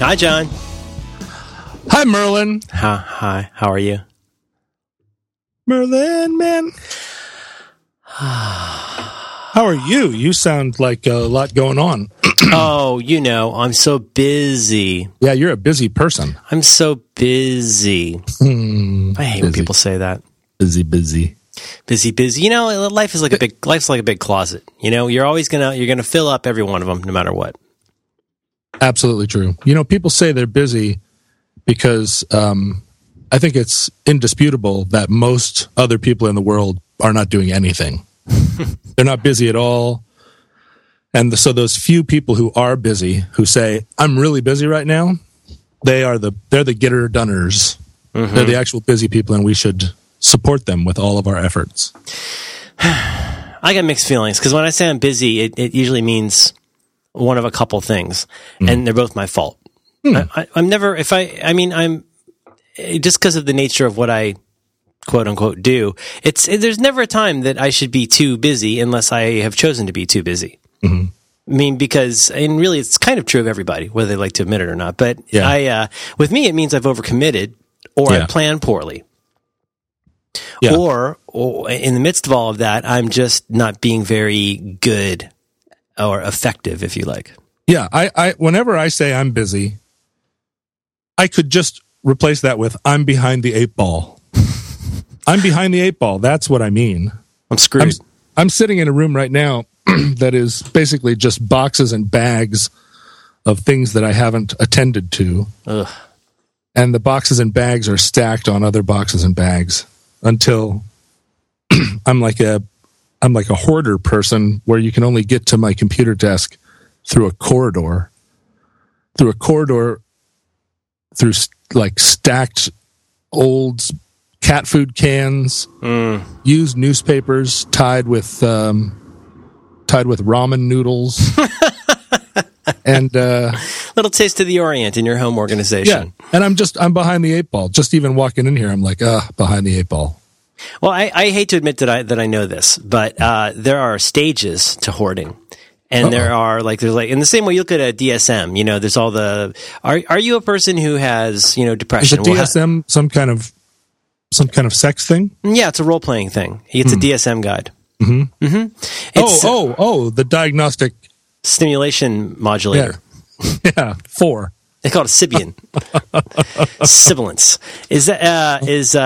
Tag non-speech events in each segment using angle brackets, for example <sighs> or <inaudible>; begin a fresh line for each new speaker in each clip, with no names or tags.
Hi, John.
Hi, Merlin.
Hi, hi. How are you?
Merlin, man. How are you? You sound like a lot going on. <clears throat>
oh, you know, I'm so busy.
Yeah, you're a busy person.
I'm so busy.
Hmm,
I hate when people say that.
Busy, busy.
Busy, busy. You know, life is like a big life's like a big closet. You know, you're always gonna you're gonna fill up every one of them, no matter what.
Absolutely true. You know, people say they're busy because um, I think it's indisputable that most other people in the world are not doing anything. <laughs> they're not busy at all. And so those few people who are busy, who say, I'm really busy right now, they are the they're the getter doners. They're the actual busy people, and we should support them with all of our efforts. <sighs>
I got mixed feelings because when I say I'm busy, it, it usually means one of a couple things, and they're both my fault. I, I, I'm never if I I mean I'm eh, just because of the nature of what I quote unquote do. It's it, there's never a time that I should be too busy unless I have chosen to be too busy. I mean, because and really, it's kind of true of everybody, whether they like to admit it or not. But
Yeah.
I, uh, with me, it means I've overcommitted or I plan poorly.
Yeah.
Or, or in the midst of all of that, I'm just not being very good or effective, if you like.
Yeah, I, I whenever I say I'm busy, I could just replace that with I'm behind the eight ball. <laughs> I'm behind the eight ball. That's what I mean.
I'm screwed.
I'm, I'm sitting in a room right now <clears throat> that is basically just boxes and bags of things that I haven't attended to.
Ugh.
And the boxes and bags are stacked on other boxes and bags until <clears throat> I'm like a I'm like a hoarder person where you can only get to my computer desk through a corridor. Through a corridor through like stacked old cat food cans, used newspapers tied with um, tied with ramen noodles, <laughs> and uh,
Little taste of the Orient in your home organization.
yeah, and I'm just I'm behind the eight ball. Just even walking in here, I'm like, ah, behind the eight ball.
Well, I, I hate to admit that I that I know this, but uh, there are stages to hoarding, and there are like there's like in the same way you look at a DSM. You know, there's all the. Are are you a person who has you know
Is a
depression? Well,
DSM some kind of some kind of sex thing?
yeah, it's a role playing thing. It's a DSM guide. Mm-hmm. Mm-hmm. It's
oh, oh, oh, the diagnostic.
stimulation modulator.
Yeah, <laughs> four.
They call it a Sybian. <laughs> Sibilance. Is that, uh, is, uh,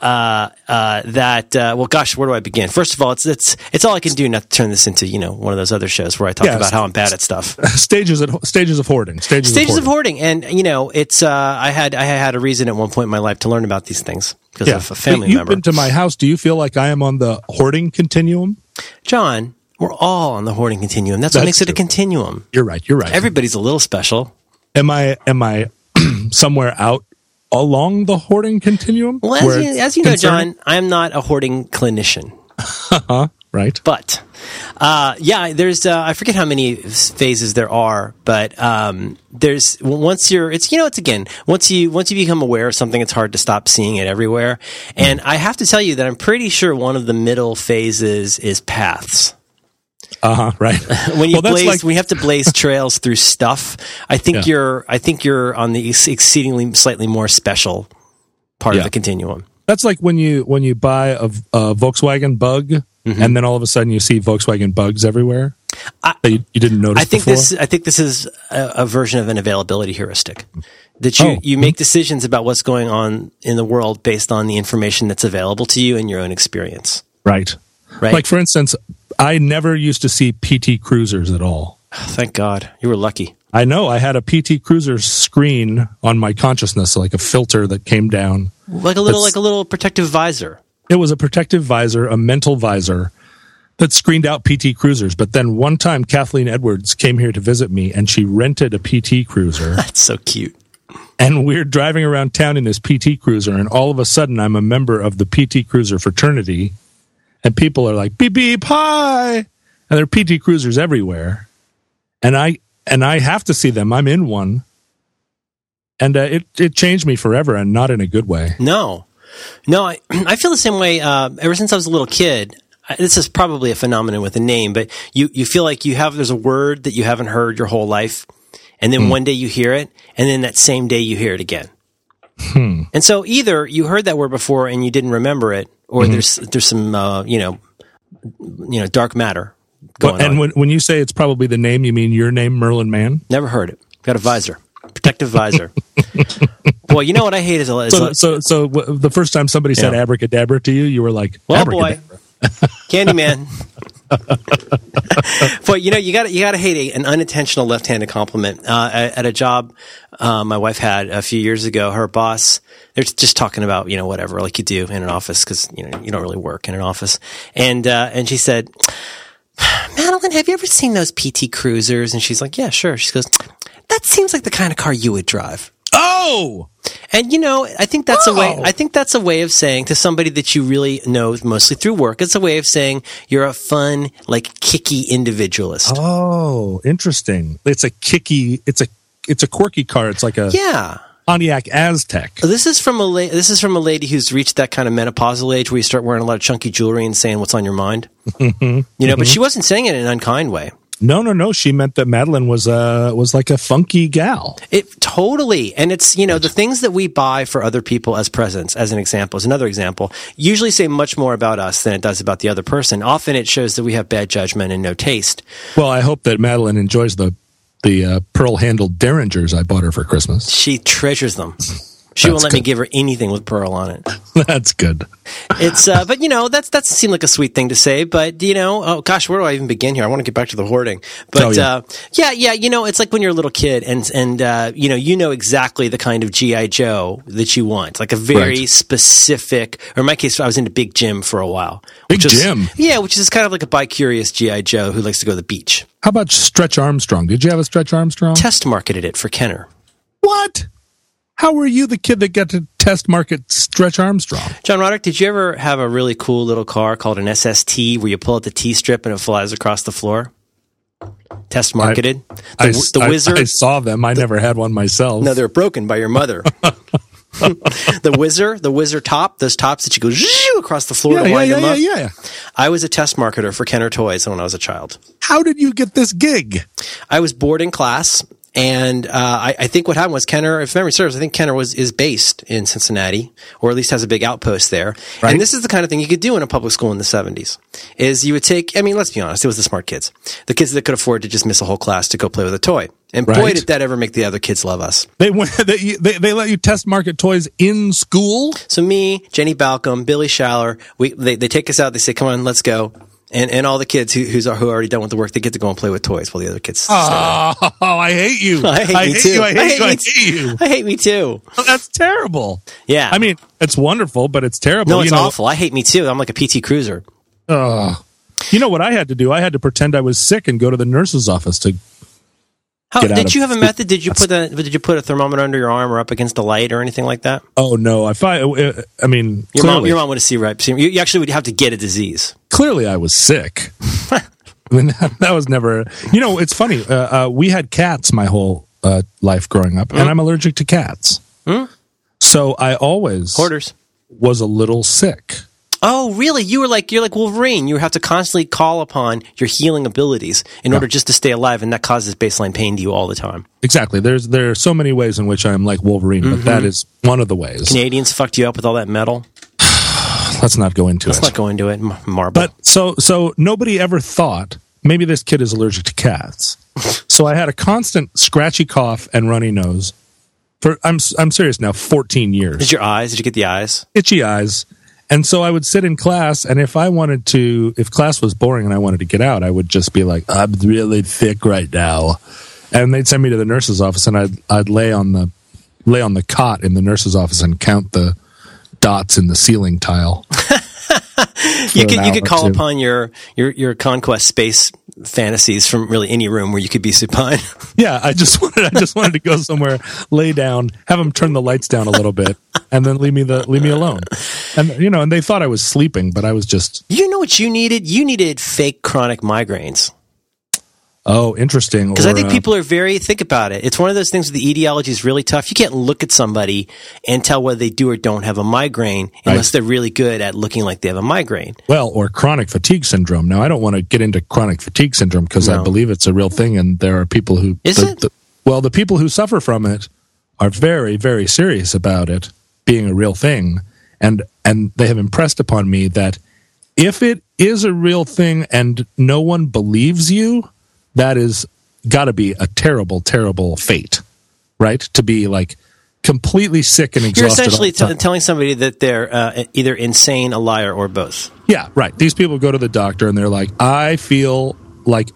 uh, uh, that, uh, well, gosh, where do I begin? First of all, it's, it's, it's all I can do not to turn this into, you know, one of those other shows where I talk
Yes.
about how I'm bad at stuff. <laughs>
stages at stages of hoarding. Stages,
Stages
of
of
hoarding.
hoarding. And, you know, it's, uh, I had, I had a reason at one point in my life to learn about these things because
Yeah,
of a family
you've
member.
been to my house. Do you feel like I am on the hoarding continuum?
John, we're all on the hoarding continuum. That's what
That's
makes it a continuum.
You're right. You're right.
Everybody's a little special.
Am I am I <clears throat> somewhere out along the hoarding continuum?
Well, as you, as you know? John, I'm not a hoarding clinician.
Right.
But uh, yeah, there's uh, I forget how many phases there are, but um, there's once you're it's you know it's again once you once you become aware of something, it's hard to stop seeing it everywhere. And I have to tell you that I'm pretty sure one of the middle phases is paths.
Uh huh. Right. <laughs>
When you
Well,
blaze,
like-
you have to blaze <laughs> trails through stuff, I think
Yeah.
you're I think you're on the ex- exceedingly slightly more special part
Yeah.
of the continuum.
That's like when you when you buy a, a Volkswagen Bug,
Mm-hmm.
and then all of a sudden you see Volkswagen Bugs everywhere. that you, you didn't notice.
I think
before.
this. I think this is a, a version of an availability heuristic. That you
Oh.
you make decisions about what's going on in the world based on the information that's available to you and your own experience.
right.
Right.
Like for instance, I never used to see PT Cruisers at all.
Ah, thank God you were lucky.
I know I had a PT Cruiser screen on my consciousness, like a filter that came down.
Like a little like a little protective visor.
It was a protective visor, a mental visor that screened out PT Cruisers. But then one time, Kathleen Edwards came here to visit me, and she rented a PT Cruiser. <laughs>
That's so cute.
and we're driving around town in this PT Cruiser, and all of a sudden, I'm a member of the PT Cruiser fraternity, and people are like beep beep hi, and there are PT Cruisers everywhere, and I and I have to see them. I'm in one, and uh, it it changed me forever, and not in a good way.
No, no, I, <clears throat> I feel the same way. Uh, ever since I was a little kid, this is probably a phenomenon with a name, but you you feel like you have there's a word that you haven't heard your whole life, and then one day you hear it, and then that same day you hear it again. And so either you heard that word before and you didn't remember it, or there's there's some uh, you know you know dark matter going
and
on.
when when you say it's probably the name, you mean your name, Merlin Mann?
Never heard it. Got a visor, protective visor. <laughs> Boy, you know what I hate is a, is
So so so w- the first time somebody said abracadabra to you, you were like,
well, boy. <laughs> Candyman. But you know, you got you got to hate a, an unintentional left-handed compliment. Uh, at, a job uh, my wife had a few years ago, her boss they're just talking about you know whatever like you do in an office because you know you don't really work in an office, and uh, and she said. Madeline, have you ever seen those PT Cruisers? And she's like, Yeah, sure. She goes, That seems like the kind of car you would drive.
Oh,
And you know, I think that's a way.
Oh.
I think that's a way of saying to somebody that you really know mostly through work. It's a way of saying you're a fun, like kicky individualist.
oh, interesting. It's a kicky. It's a it's a quirky car. It's like a
Yeah.
Pontiac Aztek.
This is from a la- this is from a lady who's reached that kind of menopausal age where you start wearing a lot of chunky jewelry and saying what's on your mind. Mm-hmm. You know, but mm-hmm. she wasn't saying it in an unkind way.
No, no, no. She meant that Madeline was uh was like a funky gal.
It totally, and it's you know the things that we buy for other people as presents, as an example, as another example, usually say much more about us than it does about the other person. Often it shows that we have bad judgment and no taste.
Well, I hope that Madeline enjoys the the uh, pearl handled derringers I bought her for Christmas.
She treasures them. She won't
That's
let me give her anything with pearl on it. <laughs>
That's good.
It's, uh, but you know, that's that seemed like a sweet thing to say. But you know, oh gosh, where do I even begin here? I want to get back to the hoarding. But
Oh, yeah.
uh, yeah, yeah, you know, it's like when you're a little kid, and and uh, you know, you know exactly the kind of GI Joe that you want, like a very
Right.
specific. Or in my case, I was into Big Jim for a while.
Big
is-
Jim?
yeah, which is kind of like a bi-curious GI Joe who likes to go to the beach.
How about Stretch Armstrong? Did you have a Stretch Armstrong?
Test marketed it for Kenner.
What? How were you the kid that got to test market Stretch Armstrong?
John Roderick, did you ever have a really cool little car called an SST where you pull out the T strip and it flies across the floor? Test marketed. the,
I,
the
I-
Whizzer.
I, saw them. I never had one myself.
no, they're broken by your mother. <laughs> the Whizzer, the Whizzer top, those tops that you go zhoo across the floor
yeah,
to
yeah,
wind
yeah,
them
yeah,
up.
yeah.
I was a test marketer for Kenner Toys when I was a child.
How did you get this gig?
I was bored in class, and uh, I, I think what happened was Kenner, if memory serves, I think Kenner was is based in Cincinnati, or at least has a big outpost there.
Right.
And this is the kind of thing you could do in a public school in the seventies. Is you would take, I mean, let's be honest, it was the smart kids, the kids that could afford to just miss a whole class to go play with a toy. And boy, did that ever make the other kids love us.
They went. <laughs> They, they they let you test market toys in school.
So me, Jenny Balcom, Billy Schaller, we they, they take us out. They say, "Come on, let's go." And and all the kids who who's who are already done with the work, they get to go and play with toys while the other kids.
Oh, I hate you.
I hate me too.
you. I hate you. I hate you.
I hate me too.
That's terrible.
Yeah.
I mean, it's wonderful, but it's terrible.
No, it's
you know,
awful. I hate me too. I'm like a PT Cruiser.
Ugh. you know what I had to do? I had to pretend I was sick and go to the nurse's office to.
How, did you have a method? Did you put a did you put a thermometer under your arm or up against a light or anything like that?
Oh no! If I, uh, I mean,
Your mom, your mom would have seen right. You, actually would have to get a disease.
clearly I was sick. <laughs> I mean, <laughs> that, that was never. You know, it's funny. Uh, uh, we had cats my whole uh, life growing up, and I'm allergic to cats. So I always
Hoarders.
was a little sick.
Oh, really? You were like you're like Wolverine. You have to constantly call upon your healing abilities in order just to stay alive, and that causes baseline pain to you all the time.
Exactly. There's there are so many ways in which I'm like Wolverine, but that mm-hmm. is one of the ways.
Canadians fucked you up with all that metal. <sighs>
Let's not go into it.
Let's not go into it. Marble.
But so so nobody ever thought maybe this kid is allergic to cats. <laughs> so I had a constant scratchy cough and runny nose for I'm I'm serious now 14 years.
did your eyes? Did you get the eyes?
Itchy eyes. And so I would sit in class and if I wanted to if class was boring and I wanted to get out, I would just be like I'm really thick right now. And they'd send me to the nurse's office and I'd I'd lay on the lay on the cot in the nurse's office and count the dots in the ceiling tile. <laughs>
You could you could call upon your your your conquest space fantasies from really any room where you could be supine. <laughs>
Yeah, I just <laughs> wanted I just wanted to go somewhere, lay down, have them turn the lights down a little bit, and then leave me the leave me alone. And you know, and they thought I was sleeping, but I was just
you know what you needed? You needed fake chronic migraines.
Oh, interesting.
Because I think
uh,
people are very think about it. It's one of those things where the etiology is really tough. You can't look at somebody and tell whether they do or don't have a migraine unless they're really good at looking like they have a migraine.
well, or chronic fatigue syndrome. Now, I don't want to get into chronic fatigue syndrome because I believe it's a real thing, and there are people who
Is
the-
it?
the- Well, the people who suffer from it are very, very serious about it being a real thing. And, and they have impressed upon me that if it is a real thing and no one believes you, that is got to be a terrible, terrible fate, right? To be like completely sick and exhausted.
You're essentially
all the time.
t- telling somebody that they're uh, either insane, a liar, or both.
Yeah, right. These people go to the doctor and they're like, I feel like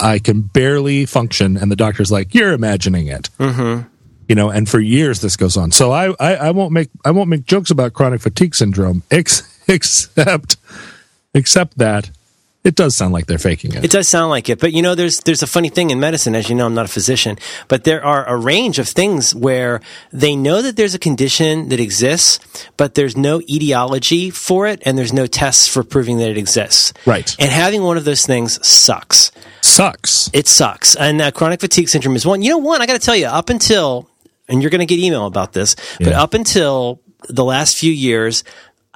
I can barely function. And the doctor's like, You're imagining it. Mm-hmm. You know, and for years this goes on. So I, I, I won't make I won't make jokes about chronic fatigue syndrome, ex- <laughs> except except that it does sound like they're faking it.
It does sound like it, but you know, there's there's a funny thing in medicine. As you know, I'm not a physician, but there are a range of things where they know that there's a condition that exists, but there's no etiology for it, and there's no tests for proving that it exists.
Right.
And having one of those things sucks.
Sucks.
It sucks. And uh, chronic fatigue syndrome is one. You know, one I got to tell you, up until, and you're going to get email about this, but
Yeah.
up until the last few years.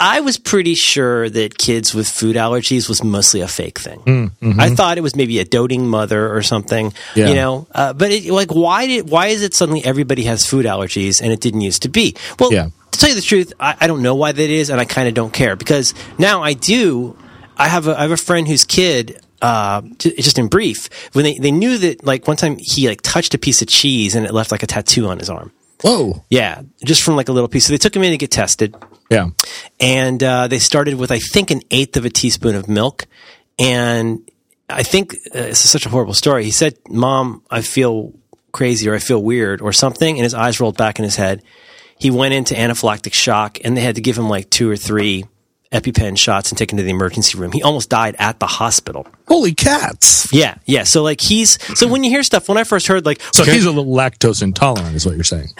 I was pretty sure that kids with food allergies was mostly a fake thing. I thought it was maybe a doting mother or something,
Yeah.
you know. Uh, but it, like, why did why is it suddenly everybody has food allergies and it didn't used to be? Well,
Yeah.
to tell you the truth, I, I don't know why that is, and I kind of don't care because now I do. I have a, I have a friend whose kid. Uh, just in brief, when they, they knew that like one time he like touched a piece of cheese and it left like a tattoo on his arm.
Whoa.
Yeah, just from like a little piece. So they took him in to get tested
Yeah.
and uh, they started with I think an eighth of a teaspoon of milk, and I think uh, this is such a horrible story. He said, "Mom, I feel crazy or I feel weird or something," and his eyes rolled back in his head. He went into anaphylactic shock, and they had to give him like two or three EpiPen shots and take him to the emergency room. He almost died at the hospital.
Holy cats.
Yeah, yeah. So like he's so when you hear stuff, when I first heard like
So he's a little lactose intolerant, is what you're saying. <laughs>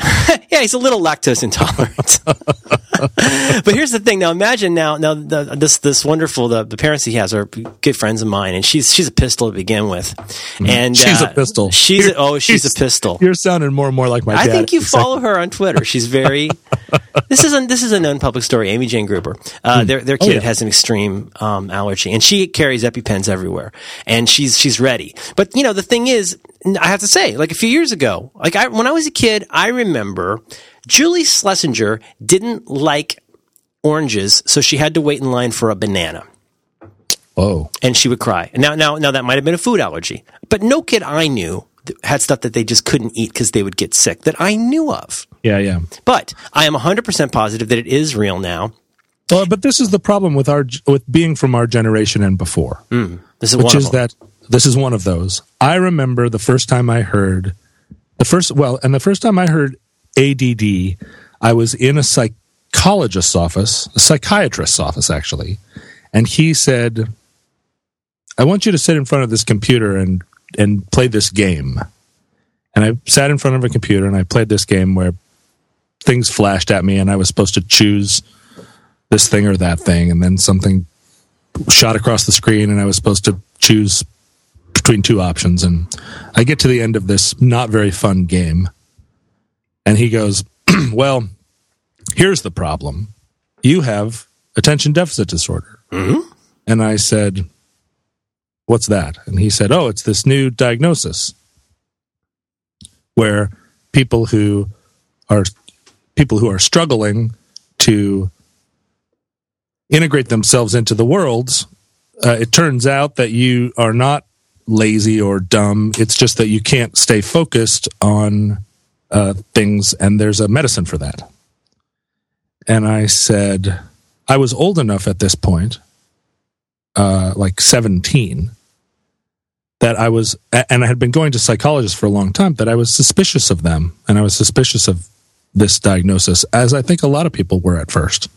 yeah, he's a little lactose intolerant. <laughs> <laughs> but here's the thing. Now imagine now, now the, this this wonderful the, the parents he has are good friends of mine, and she's she's a pistol to begin with, and
Mm-hmm. She's
uh,
a pistol.
She's a,
You're-
oh, she's a pistol.
You're sounding more and more like my
I think you follow her on Twitter. She's very. <laughs> this is a this is a known public story. Amy Jane Gruber. Uh, Their their
Oh,
kid
yeah.
has an extreme um, allergy, and she carries EpiPens everywhere, and she's she's ready. But you know the thing is, I have to say, like a few years ago, like I when I was a kid, I remember Julie Schlesinger didn't like oranges, so she had to wait in line for a banana
Oh.
and she would cry. Now, now, now that might have been a food allergy, but no kid I knew had stuff that they just couldn't eat because they would get sick that I knew of.
Yeah, yeah.
But I am 100% positive that it is real now.
Well, but this is the problem with our with being from our generation and before, mm.
This is
which
one
is that this is one of those. I remember the first time I heard the first well, and the first time I heard ADD, I was in a psychologist's office, a psychiatrist's office actually, and he said, "I want you to sit in front of this computer and and play this game." And I sat in front of a computer and I played this game where things flashed at me and I was supposed to choose this thing or that thing, and then something shot across the screen, and I was supposed to choose between two options. And I get to the end of this not very fun game, and he goes, <clears throat> Well, here's the problem you have attention deficit disorder. And I said, What's that? And he said, Oh, it's this new diagnosis where people who are people who are struggling to integrate themselves into the world, uh, it turns out that you are not lazy or dumb. It's just that you can't stay focused on uh, things, and there's a medicine for that. And I said, I was old enough at this point, uh, like 17, that I was, and I had been going to psychologists for a long time, that I was suspicious of them, and I was suspicious of this diagnosis, as I think a lot of people were at first.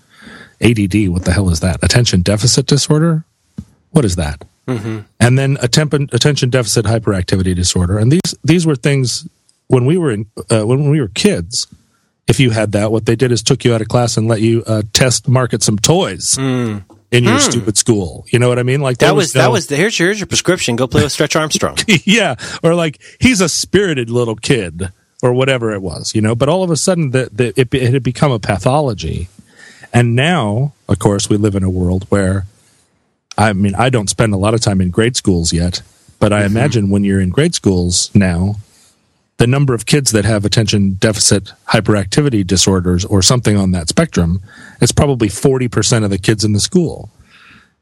ADD, what the hell is that? Attention deficit disorder? What is that? Mm-hmm. And then attention deficit hyperactivity disorder. And these these were things when we were in uh, when we were kids. If you had that, what they did is took you out of class and let you uh, test market some toys in your stupid school. You know what I mean? Like
That was,
no-
that was the, here's your, here's your prescription. Go play with Stretch Armstrong. <laughs>
yeah, or like he's a spirited little kid or whatever it was, you know. But all of a sudden, the, the, it, it had become a pathology, and now, of course, we live in a world where, I mean, I don't spend a lot of time in grade schools yet, but I imagine when you're in grade schools now, the number of kids that have attention deficit hyperactivity disorders or something on that spectrum, it's probably 40% of the kids in the school.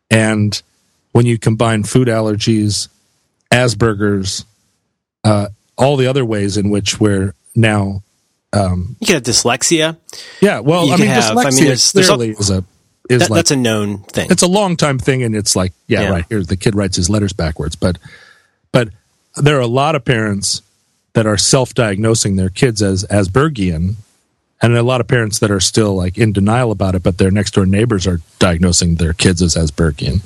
And when you combine food allergies, Asperger's, uh, all the other ways in which we're now. Um,
you can have dyslexia.
Yeah, well,
You
I mean,
have- I
dyslexia
mean, there's- there's
clearly is a is
That,
like
that's a known thing.
it's a long time thing and it's like yeah,
Yeah.
right here the kid writes his letters backwards but but there are a lot of parents that are self-diagnosing their kids as aspergian and a lot of parents that are still like in denial about it but their next door neighbors are diagnosing their kids as aspergian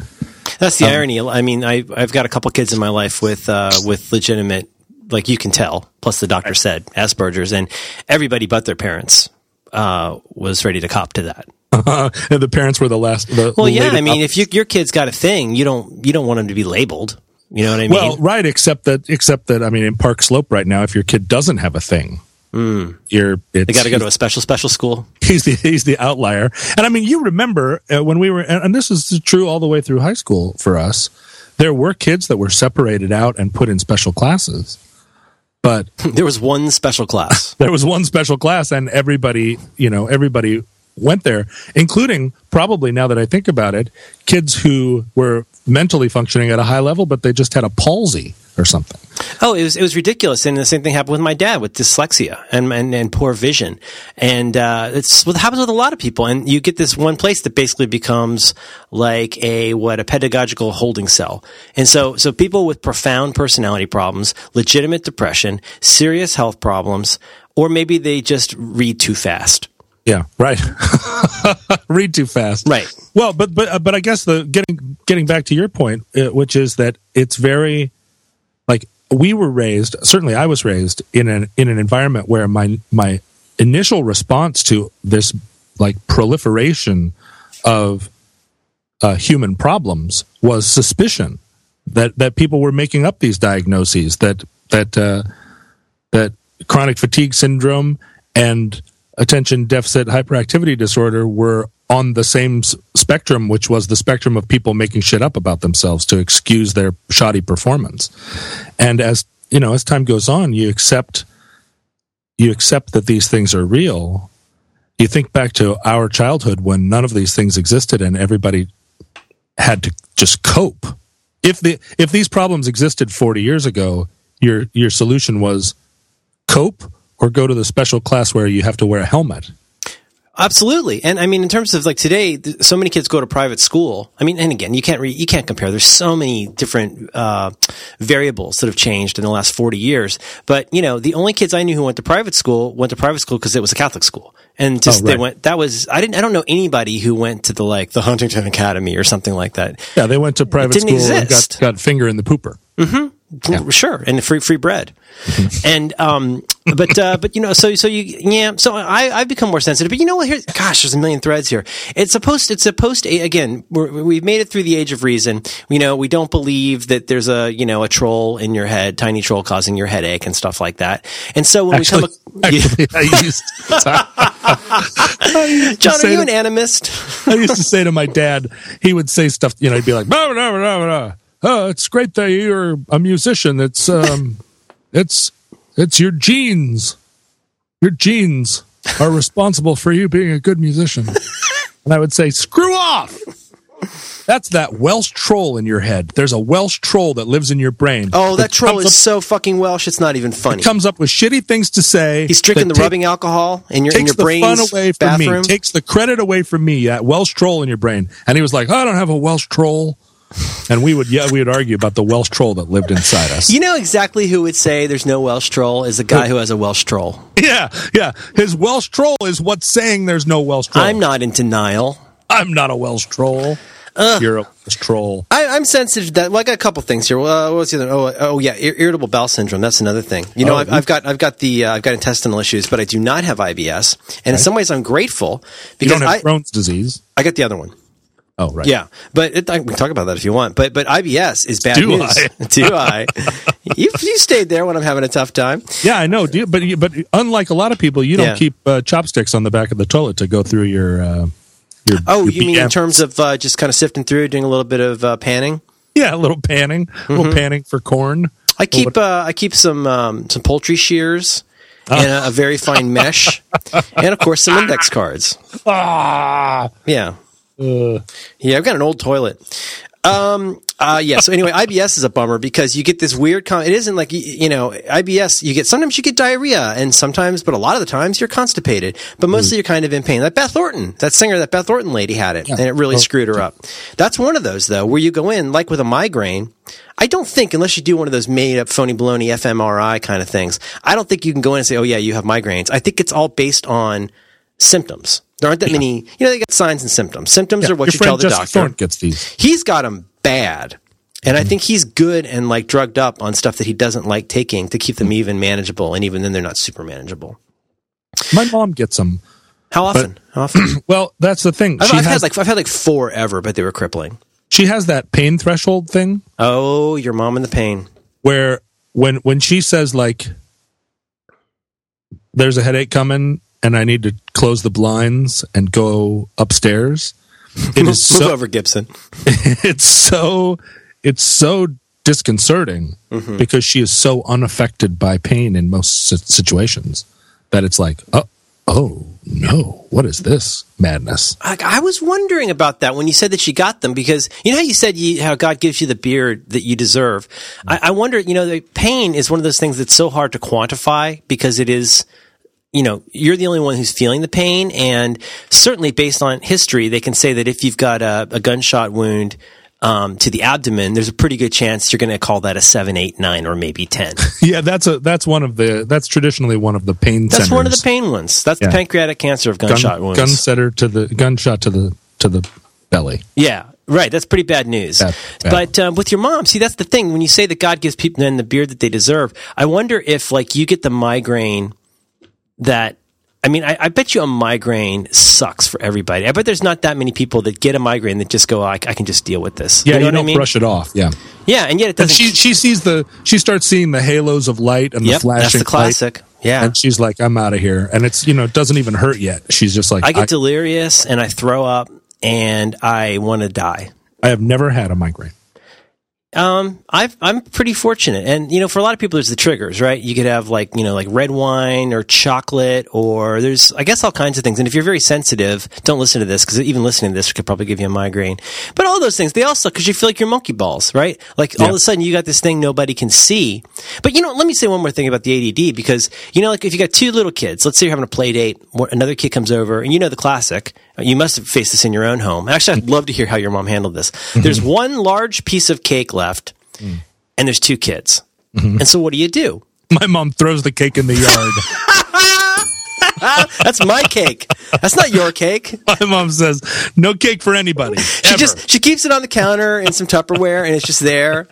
That's
Um,
the irony. I mean, I, I've got a couple kids in my life with uh, with legitimate, like you can tell. Plus, the doctor said Asperger's, and everybody but their parents uh, was ready to cop to that. <laughs>
and the parents were the last the,
Well,
the
yeah. I mean,
adopters.
if you, your kid's got a thing, you don't you don't want them to be labeled. You know what I mean?
well right except that except that i mean in park slope right now if your kid doesn't have a thing you're it's,
Hmm. they got to go to a special special school.
he's the he's the outlier. And I mean, you remember uh, when we were, and, and this is true all the way through high school for us. There were kids that were separated out and put in special classes, but <laughs>
There was one special class. <laughs>
there was one special class, and everybody, you know, everybody went there, including probably now that I think about it, kids who were mentally functioning at a high level, but they just had a palsy or something.
Oh, it was it was ridiculous, and the same thing happened with my dad with dyslexia and and, and poor vision, and uh, it's what happens with a lot of people. And you get this one place that basically becomes like a what a pedagogical holding cell, and so so people with profound personality problems, legitimate depression, serious health problems, or maybe they just read too fast.
Yeah, right. <laughs> Read too fast.
Right.
Well, but but uh, but I guess the getting getting back to your point, uh, which is that it's very like we were raised. Certainly, I was raised in an in an environment where my my initial response to this like proliferation of uh, human problems was suspicion that that people were making up these diagnoses that that uh, that chronic fatigue syndrome and attention deficit hyperactivity disorder were on the same spectrum, which was the spectrum of people making shit up about themselves to excuse their shoddy performance. And as you know, as time goes on, you accept you accept that these things are real. You think back to our childhood when none of these things existed and everybody had to just cope. If the if these problems existed 40 years ago, your your solution was cope or go to the special class where you have to wear a helmet.
Absolutely, and I mean, in terms of like today, th- so many kids go to private school. I mean, and again, you can't re- you can't compare. There's so many different uh, variables that have changed in the last 40 years. But you know, the only kids I knew who went to private school went to private school because it was a Catholic school, and just
Oh,
they went. That was I didn't I don't know anybody who went to the like the Huntington Academy or something like that.
Yeah, they went to private school and
exist.
got, got finger in the pooper.
Sure, and free free bread, <laughs> and um, but uh, but you know, so so you yeah, so I I've become more sensitive. But you know what? Here, gosh, there's a million threads here. It's supposed it's supposed to again. We're, we've made it through the age of reason. You know, we don't believe that there's a you know a troll in your head, tiny troll causing your headache and stuff like that. And so when
Actually,
we come,
actually I used, <laughs> <laughs> I used to
John, are you
to-
an animist?
I used to say to my dad, he would say stuff, you know, he'd be like, blah, blah, blah, blah, blah. Oh, it's great that you're a musician. It's, um, <laughs> it's, it's your genes. Your genes are responsible for you being a good musician. <laughs> And I would say, screw off. That's that Welsh troll in your head. There's a Welsh troll that lives in your brain.
Oh, that troll is so fucking Welsh. It's not even funny.
up, comes up with shitty things to say.
He's drinking the
take-
rubbing alcohol in your in
takes
your
the
brain's
fun away from
bathroom.
me, takes the credit away from me. That Welsh troll in your brain, and he was like, "I don't have a Welsh troll," and we would yeah, we would argue about the Welsh troll that lived inside us.
You know exactly who would say there's no Welsh troll is the guy who has a Welsh troll.
yeah, yeah. His Welsh troll is what's saying there's no Welsh troll.
I'm not in denial.
I'm not a Welsh troll. You're a Welsh troll.
I, I'm sensitive to that. Well, I got a couple things here. Well, uh, what's the other? Oh, oh yeah, ir- irritable bowel syndrome. That's another thing. You know,
Oh.
I've, I've got I've got the uh, I've got intestinal issues, but I do not have IBS. And in some ways, I'm grateful
You
because
don't have
I
Crohn's disease.
I got the other one.
Oh, right.
Yeah, but it, I, we can talk about that if you want. But but IBS is bad
Do
news.
I? <laughs>
do I? you you stayed there when I'm having a tough time.
Yeah, I know. You, but you- but unlike a lot of people, you don't
Yeah.
keep uh, chopsticks on the back of the toilet to go through your. Uh, your
Oh,
your
you mean in terms of uh, just kind of sifting through, doing a little bit of uh, panning?
Yeah, a little panning, a
Mm-hmm.
little panning for corn.
I keep uh, I keep some um, some poultry shears and a, a very fine mesh, and of course some index cards. <laughs>
Ah,
Yeah,
uh,
yeah. I've got an old toilet. Um. Uh. Yeah. So anyway, IBS is a bummer because you get this weird. Com- it isn't like you know IBS. You get sometimes you get diarrhea, and sometimes, but a lot of the times you're constipated. But mostly you're kind of in pain. Like Beth Orton, that singer, that Beth Orton lady had it, and it really
Oh.
screwed her up. That's one of those though, where you go in like with a migraine. I don't think unless you do one of those made up phony baloney fMRI kind of things. I don't think you can go in and say, "Oh yeah, you have migraines." I think it's all based on symptoms. There aren't that many. You know, they got signs and symptoms. Symptoms are what
your
you tell the
Jessica
doctor
Thorn gets these.
he's got them bad. And I mm. think he's good and like drugged up on stuff that he doesn't like taking to keep them mm. even manageable. And even then, they're not super manageable.
My mom gets them.
How often? How often? <clears throat>
Well, that's the thing.
I've,
She
I've
has
had like I've had like four ever, but they were crippling.
she has that pain threshold thing
Oh, your mom and the pain.
where when when she says like there's a headache coming and I need to close the blinds and go upstairs. It
Move, move
so
over, Gibson. <laughs>
it's so it's so disconcerting
Mm-hmm.
because she is so unaffected by pain in most situations that it's like oh oh no what is this madness
I, I was wondering about that when you said that she got them because you know how you said you, how God gives you the beard that you deserve. I, I wonder, you know, the pain is one of those things that's so hard to quantify because it is, you know, you're the only one who's feeling the pain, and certainly based on history, they can say that if you've got a, a gunshot wound. Um, to the abdomen, there's a pretty good chance you're going to call that a seven, eight, nine, or maybe ten. <laughs>
yeah that's a that's one of the that's traditionally one of the pain
That's one of the pain ones. That's
Yeah.
the pancreatic cancer of
gun,
gunshot wounds.
gun setter to the gunshot to the to the belly
Yeah, right. That's pretty bad news.
Bad- bad.
But um, with your mom, see, that's the thing. When you say that God gives people then the beard that they deserve, I wonder if like you get the migraine that. I mean, I, I bet you a migraine sucks for everybody. I bet there's not that many people that get a migraine that just go, oh, I, I can just deal with this.
yeah
you
you,
know what
don't
I mean?
brush it off yeah
Yeah, and yet it doesn't.
she she sees the she starts seeing the halos of light and
yep,
the flashing
that's the
light,
classic. Yeah,
and she's like i'm out of here and it's you know it doesn't even hurt yet she's just like
I get delirious and I throw up and I want to die.
I have never had a migraine
Um, I've, I'm pretty fortunate, and you know, for a lot of people, there's the triggers, right? You could have like you know, like red wine or chocolate, or there's, I guess, all kinds of things. And if you're very sensitive, don't listen to this because even listening to this could probably give you a migraine. But all those things, they also because you feel like you're monkey balls, right? Like all of a sudden you got this thing nobody can see. But you know, let me say one more thing about the ADD because you know, like if you got two little kids, let's say you're having a play date, another kid comes over, and you know the classic. You must have faced this in your own home. Actually, I'd love to hear how your mom handled this. <laughs> There's one large piece of cake left and there's two kids. And so what do you do?
my mom throws the cake in the yard <laughs> <laughs>
That's my cake. That's not your cake.
my mom says no cake for anybody
She
ever."
just she keeps it on the counter in some Tupperware and it's just there.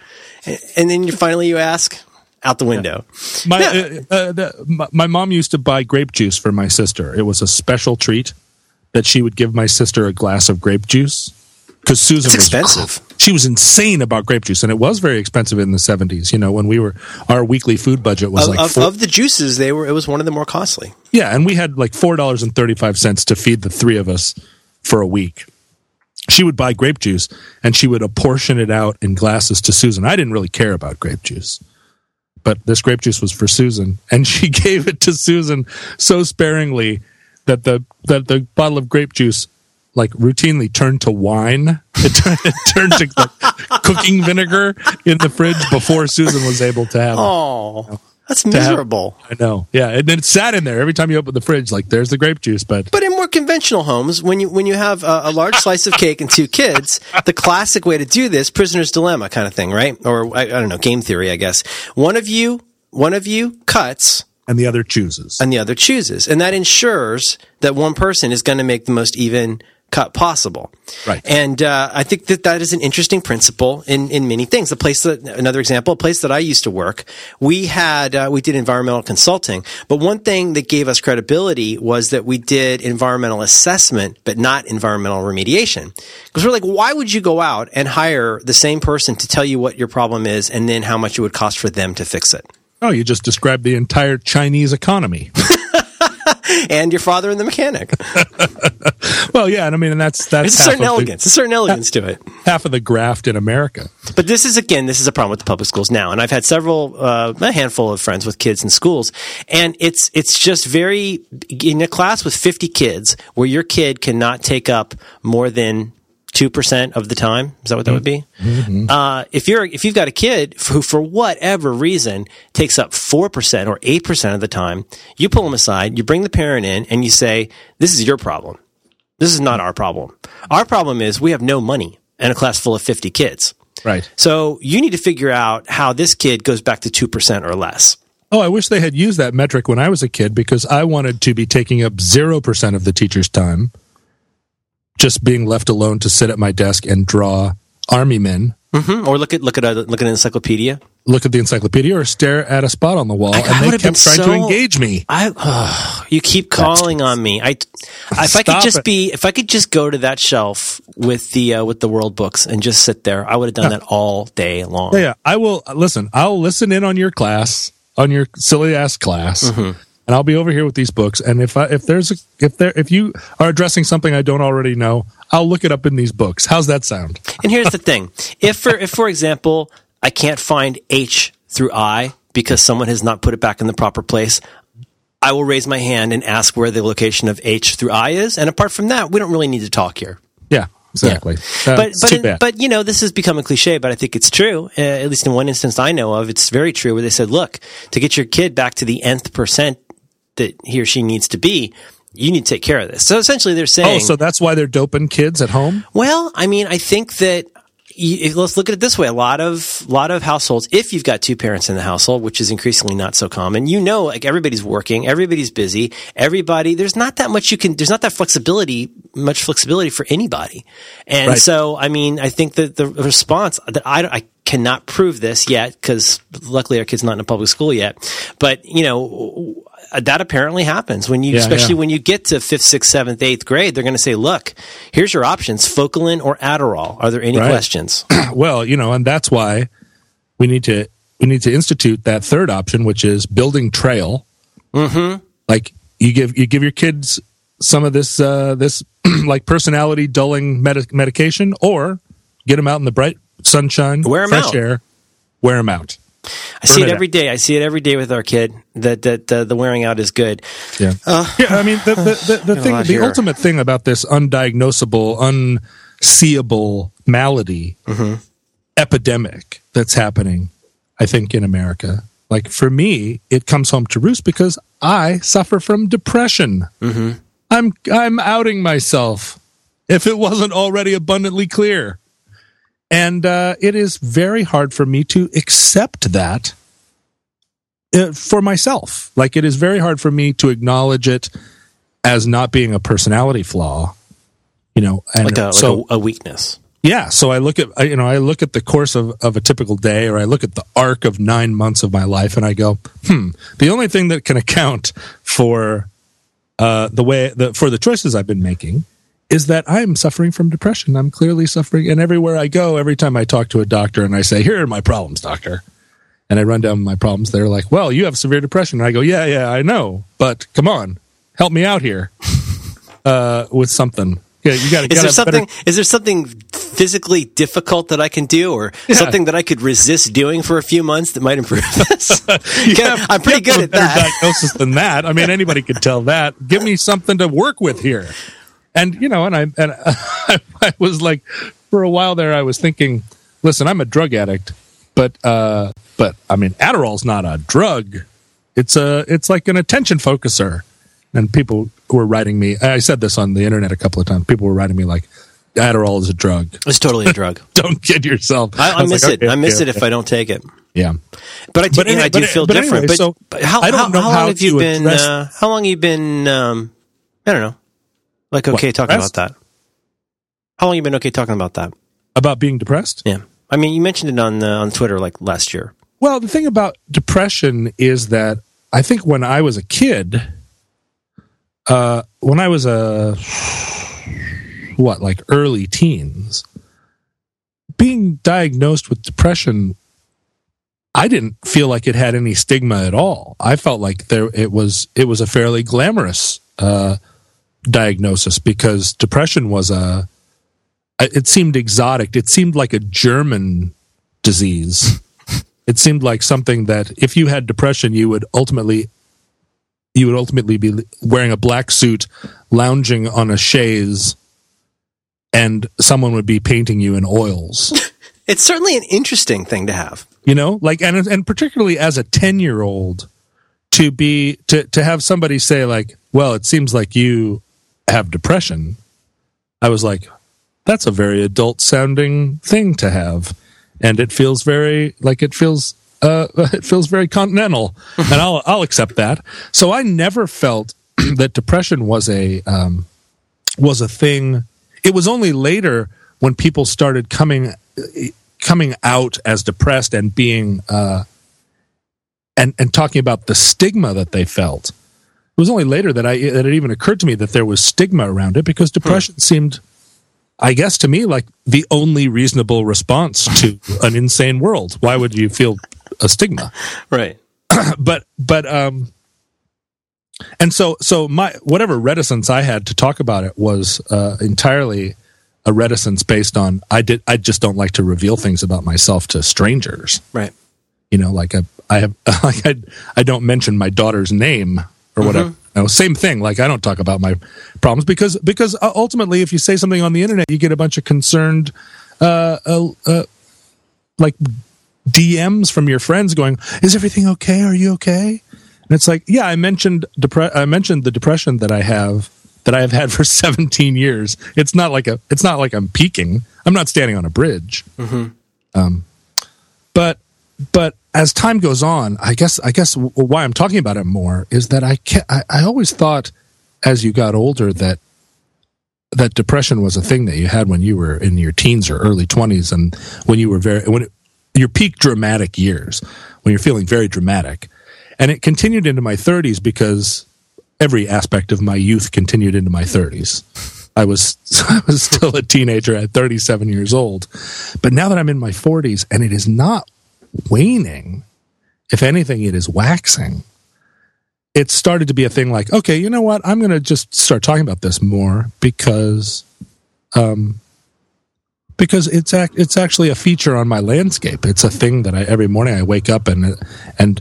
And, then you finally you ask out the window.
My,
Yeah.
uh, uh, the, my my mom used to buy grape juice for my sister. It was a special treat that she would give my sister a glass of grape juice because Susan
It's
was
expensive.
She was insane about grape juice, and it was very expensive in the seventies. You know, when we were our weekly food budget was
Of,
like
of, of the juices, they were it was one of the more costly.
yeah, and we had like four dollars and thirty five cents to feed the three of us for a week. She would buy grape juice and she would apportion it out in glasses to Susan. I didn't really care about grape juice but this grape juice was for Susan, and <laughs> she gave it to Susan so sparingly that the that the bottle of grape juice like routinely turned to wine. <laughs> It turned, it turned to like, cooking vinegar in the fridge before Susan was able to have. it.
Oh, that's
have-
miserable.
I know, yeah, and then it sat in there every time you open the fridge. Like there's the grape juice, but
But in more conventional homes, when you when you have a, a large slice of cake and two kids, the classic way to do this, prisoner's dilemma kind of thing, right? Or I, I don't know, game theory, I guess. One of you, one of you cuts,
and the other chooses.
and the other chooses, and that ensures that one person is going to make the most even cut possible.
Right.
And uh, I think that that is an interesting principle in, in many things. The place that another example, a place that I used to work, we had uh, we did environmental consulting, but one thing that gave us credibility was that we did environmental assessment, but not environmental remediation. Because we're like, why would you go out and hire the same person to tell you what your problem is, and then how much it would cost for them to fix it?
Oh, you just described the entire Chinese economy. <laughs>
and your father and the mechanic. <laughs>
well, yeah, and I mean, and that's that's
a certain elegance, the, a certain elegance to it. <laughs>
Half of the graft in America.
But this is again, this is a problem with the public schools now, and I've had several, uh, a handful of friends with kids in schools, and it's it's just very in a class with 50 kids where your kid cannot take up more than two percent of the time. Is that what that would be? Mm-hmm. Uh, if you're if you've got a kid who, for whatever reason, takes up four percent or eight percent of the time, you pull them aside, you bring the parent in, and you say, "This is your problem. This is not our problem. Our problem is we have no money and a class full of fifty kids.
Right.
So you need to figure out how this kid goes back to two percent or less."
Oh, I wish they had used that metric when I was a kid because I wanted to be taking up 0% of the teacher's time just being left alone to sit at my desk and draw army men.
Mm-hmm. Or look at look at a look at an encyclopedia.
Look at the encyclopedia, or stare at a spot on the wall, I, and I they kept trying so, to engage me.
I, oh, you keep calling on me. I, if I could just it. be, if I could just go to that shelf with the uh, with the world books and just sit there, I would have done yeah. that all day long.
Yeah, yeah, I will listen. I'll listen in on your class, on your silly ass class. Mm-hmm and I'll be over here with these books. And if I, if there's a, if there if you are addressing something I don't already know, I'll look it up in these books. How's that sound?
And here's the thing: if for if for example I can't find H through I because someone has not put it back in the proper place, I will raise my hand and ask where the location of H through I is. And apart from that, we don't really need to talk here.
Yeah. Exactly.
Yeah. but but in, but you know this has become a cliche, but I think it's true. Uh, at least in one instance I know of, it's very true. Where they said, "Look, to get your kid back to the nth percent, that he or she needs to be, you need to take care of this. So essentially, they're oh, saying.
Oh, so that's why they're doping kids at home.
Well, I mean, I think that. You, let's look at it this way: a lot of lot of households, if you've got two parents in the household, which is increasingly not so common, you know, like everybody's working, everybody's busy, everybody. There's not that much you can. There's not that flexibility, much flexibility for anybody. And right. so, I mean, I think that the response that I, I cannot prove this yet because luckily our kid's not in a public school yet. But you know, that apparently happens when you, yeah, especially yeah. when you get to fifth, sixth, seventh, eighth grade, they're going to say, look, here's your options, Focalin or Adderall. Are there any right. questions? <clears throat>
well, you know, and that's why we need to, we need to institute that third option, which is building trail.
Mm-hmm.
Like you give, you give your kids some of this, uh, this <clears throat> like personality dulling med- medication or get them out in the bright sunshine, wear fresh out. air, wear them out.
I see it, every day. I see it every day with our kid that that uh, the wearing out is good.
Yeah, uh, yeah. I mean, the the, the, the <laughs> thing, the here. ultimate thing about this undiagnosable, unseeable malady mm-hmm. epidemic that's happening, I think, in America. Like for me, it comes home to roost because I suffer from depression.
Mm-hmm.
I'm I'm outing myself. If it wasn't already abundantly clear. And uh, it is very hard for me to accept that uh, for myself. Like it is very hard for me to acknowledge it as not being a personality flaw. You know,
and like, a, like so, a, a weakness.
Yeah, so I look at you know I look at the course of, of a typical day, or I look at the arc of nine months of my life, and I go, hmm. The only thing that can account for uh, the way the, for the choices I've been making is that I'm suffering from depression. I'm clearly suffering. And everywhere I go, every time I talk to a doctor and I say, Here are my problems, doctor. And I run down my problems, they're like, Well, you have severe depression. And I go, Yeah, yeah, I know. But come on, help me out here <laughs> uh, with something. Yeah, you got
to. Is there something? Better... Is there something physically difficult that I can do, or <laughs> yeah. something that I could resist doing for a few months that might improve <laughs> this? have, I'm pretty good at that.
Diagnosis than that. I mean, anybody could tell that. Give me something to work with here and you know, and I and I, <laughs> I was like, for a while there, I was thinking, listen, I'm a drug addict, but uh, but I mean, Adderall's not a drug. It's a it's like an attention focuser, and people were writing me. I said this on the internet a couple of times. People were writing me like, Adderall is a drug.
It's totally a <laughs> drug.
don't kid yourself.
I, I, I miss like, it. Okay, I miss okay, it okay. if I don't take it.
Yeah,
but I do, but anyway, I do but, feel but different. Anyway, but, so but how, I don't how, know how, how long have you been? Uh, how long have you been? Um, I don't know. Like okay what, talking about that. How long you been okay talking about that?
About being depressed?
Yeah. I mean, you mentioned it on uh, on Twitter like last year.
Well, the thing about depression is that I think when I was a kid, uh, when I was a what like early teens, being diagnosed with depression I didn't feel like it had any stigma at all. I felt like there it was it was a fairly glamorous uh, diagnosis because depression was a it seemed exotic. It seemed like a German disease. <laughs> it seemed like something that if you had depression, you would ultimately you would ultimately be wearing a black suit, lounging on a chaise, and someone would be painting you in oils. <laughs>
it's certainly an interesting thing to have.
You know, like and and particularly as a ten year old, to be to to have somebody say like, "Well, it seems like you have depression." I was like, "That's a very adult sounding thing to have," and it feels very like it feels uh, <laughs> it feels very continental, and I'll I'll accept that. So I never felt <clears throat> that depression was a um, was a thing. It was only later when people started coming coming out as depressed and being uh, and and talking about the stigma that they felt. It was only later that I that it even occurred to me that there was stigma around it because depression hmm. seemed, I guess, to me like the only reasonable response to <laughs> an insane world. Why would you feel a stigma? <laughs>
Right. <clears throat>
but but um, and so so my whatever reticence I had to talk about it was uh, entirely a reticence based on I did I just don't like to reveal things about myself to strangers.
Right.
You know, like I I have <laughs> like I I don't mention my daughter's name or whatever. Mm-hmm. No, same thing. Like I don't talk about my problems because because uh, ultimately, if you say something on the internet, you get a bunch of concerned, uh, uh, uh, like DMs from your friends going, "Is everything okay? Are you okay?" And it's like, yeah, I mentioned depre- I mentioned the depression that I have that I have had <laughs> for 17 years. It's not like a, it's not like I'm peaking. I'm not standing on a bridge. Mm-hmm. Um, but, but as time goes on, I guess, I guess why I'm talking about it more is that I, I, I always thought as you got older that, that depression was a thing that you had when you were in your teens or early 20s and when you were very, when it, your peak dramatic years, when you're feeling very dramatic. And it continued into my 30s because every aspect of my youth continued into my 30s. I was <laughs> I was still a teenager at 37 years old. But now that I'm in my 40s and it is not waning, if anything it is waxing. It started to be a thing like, okay, you know what? I'm going to just start talking about this more because um because it's act, it's actually a feature on my landscape. It's a thing that I every morning I wake up and and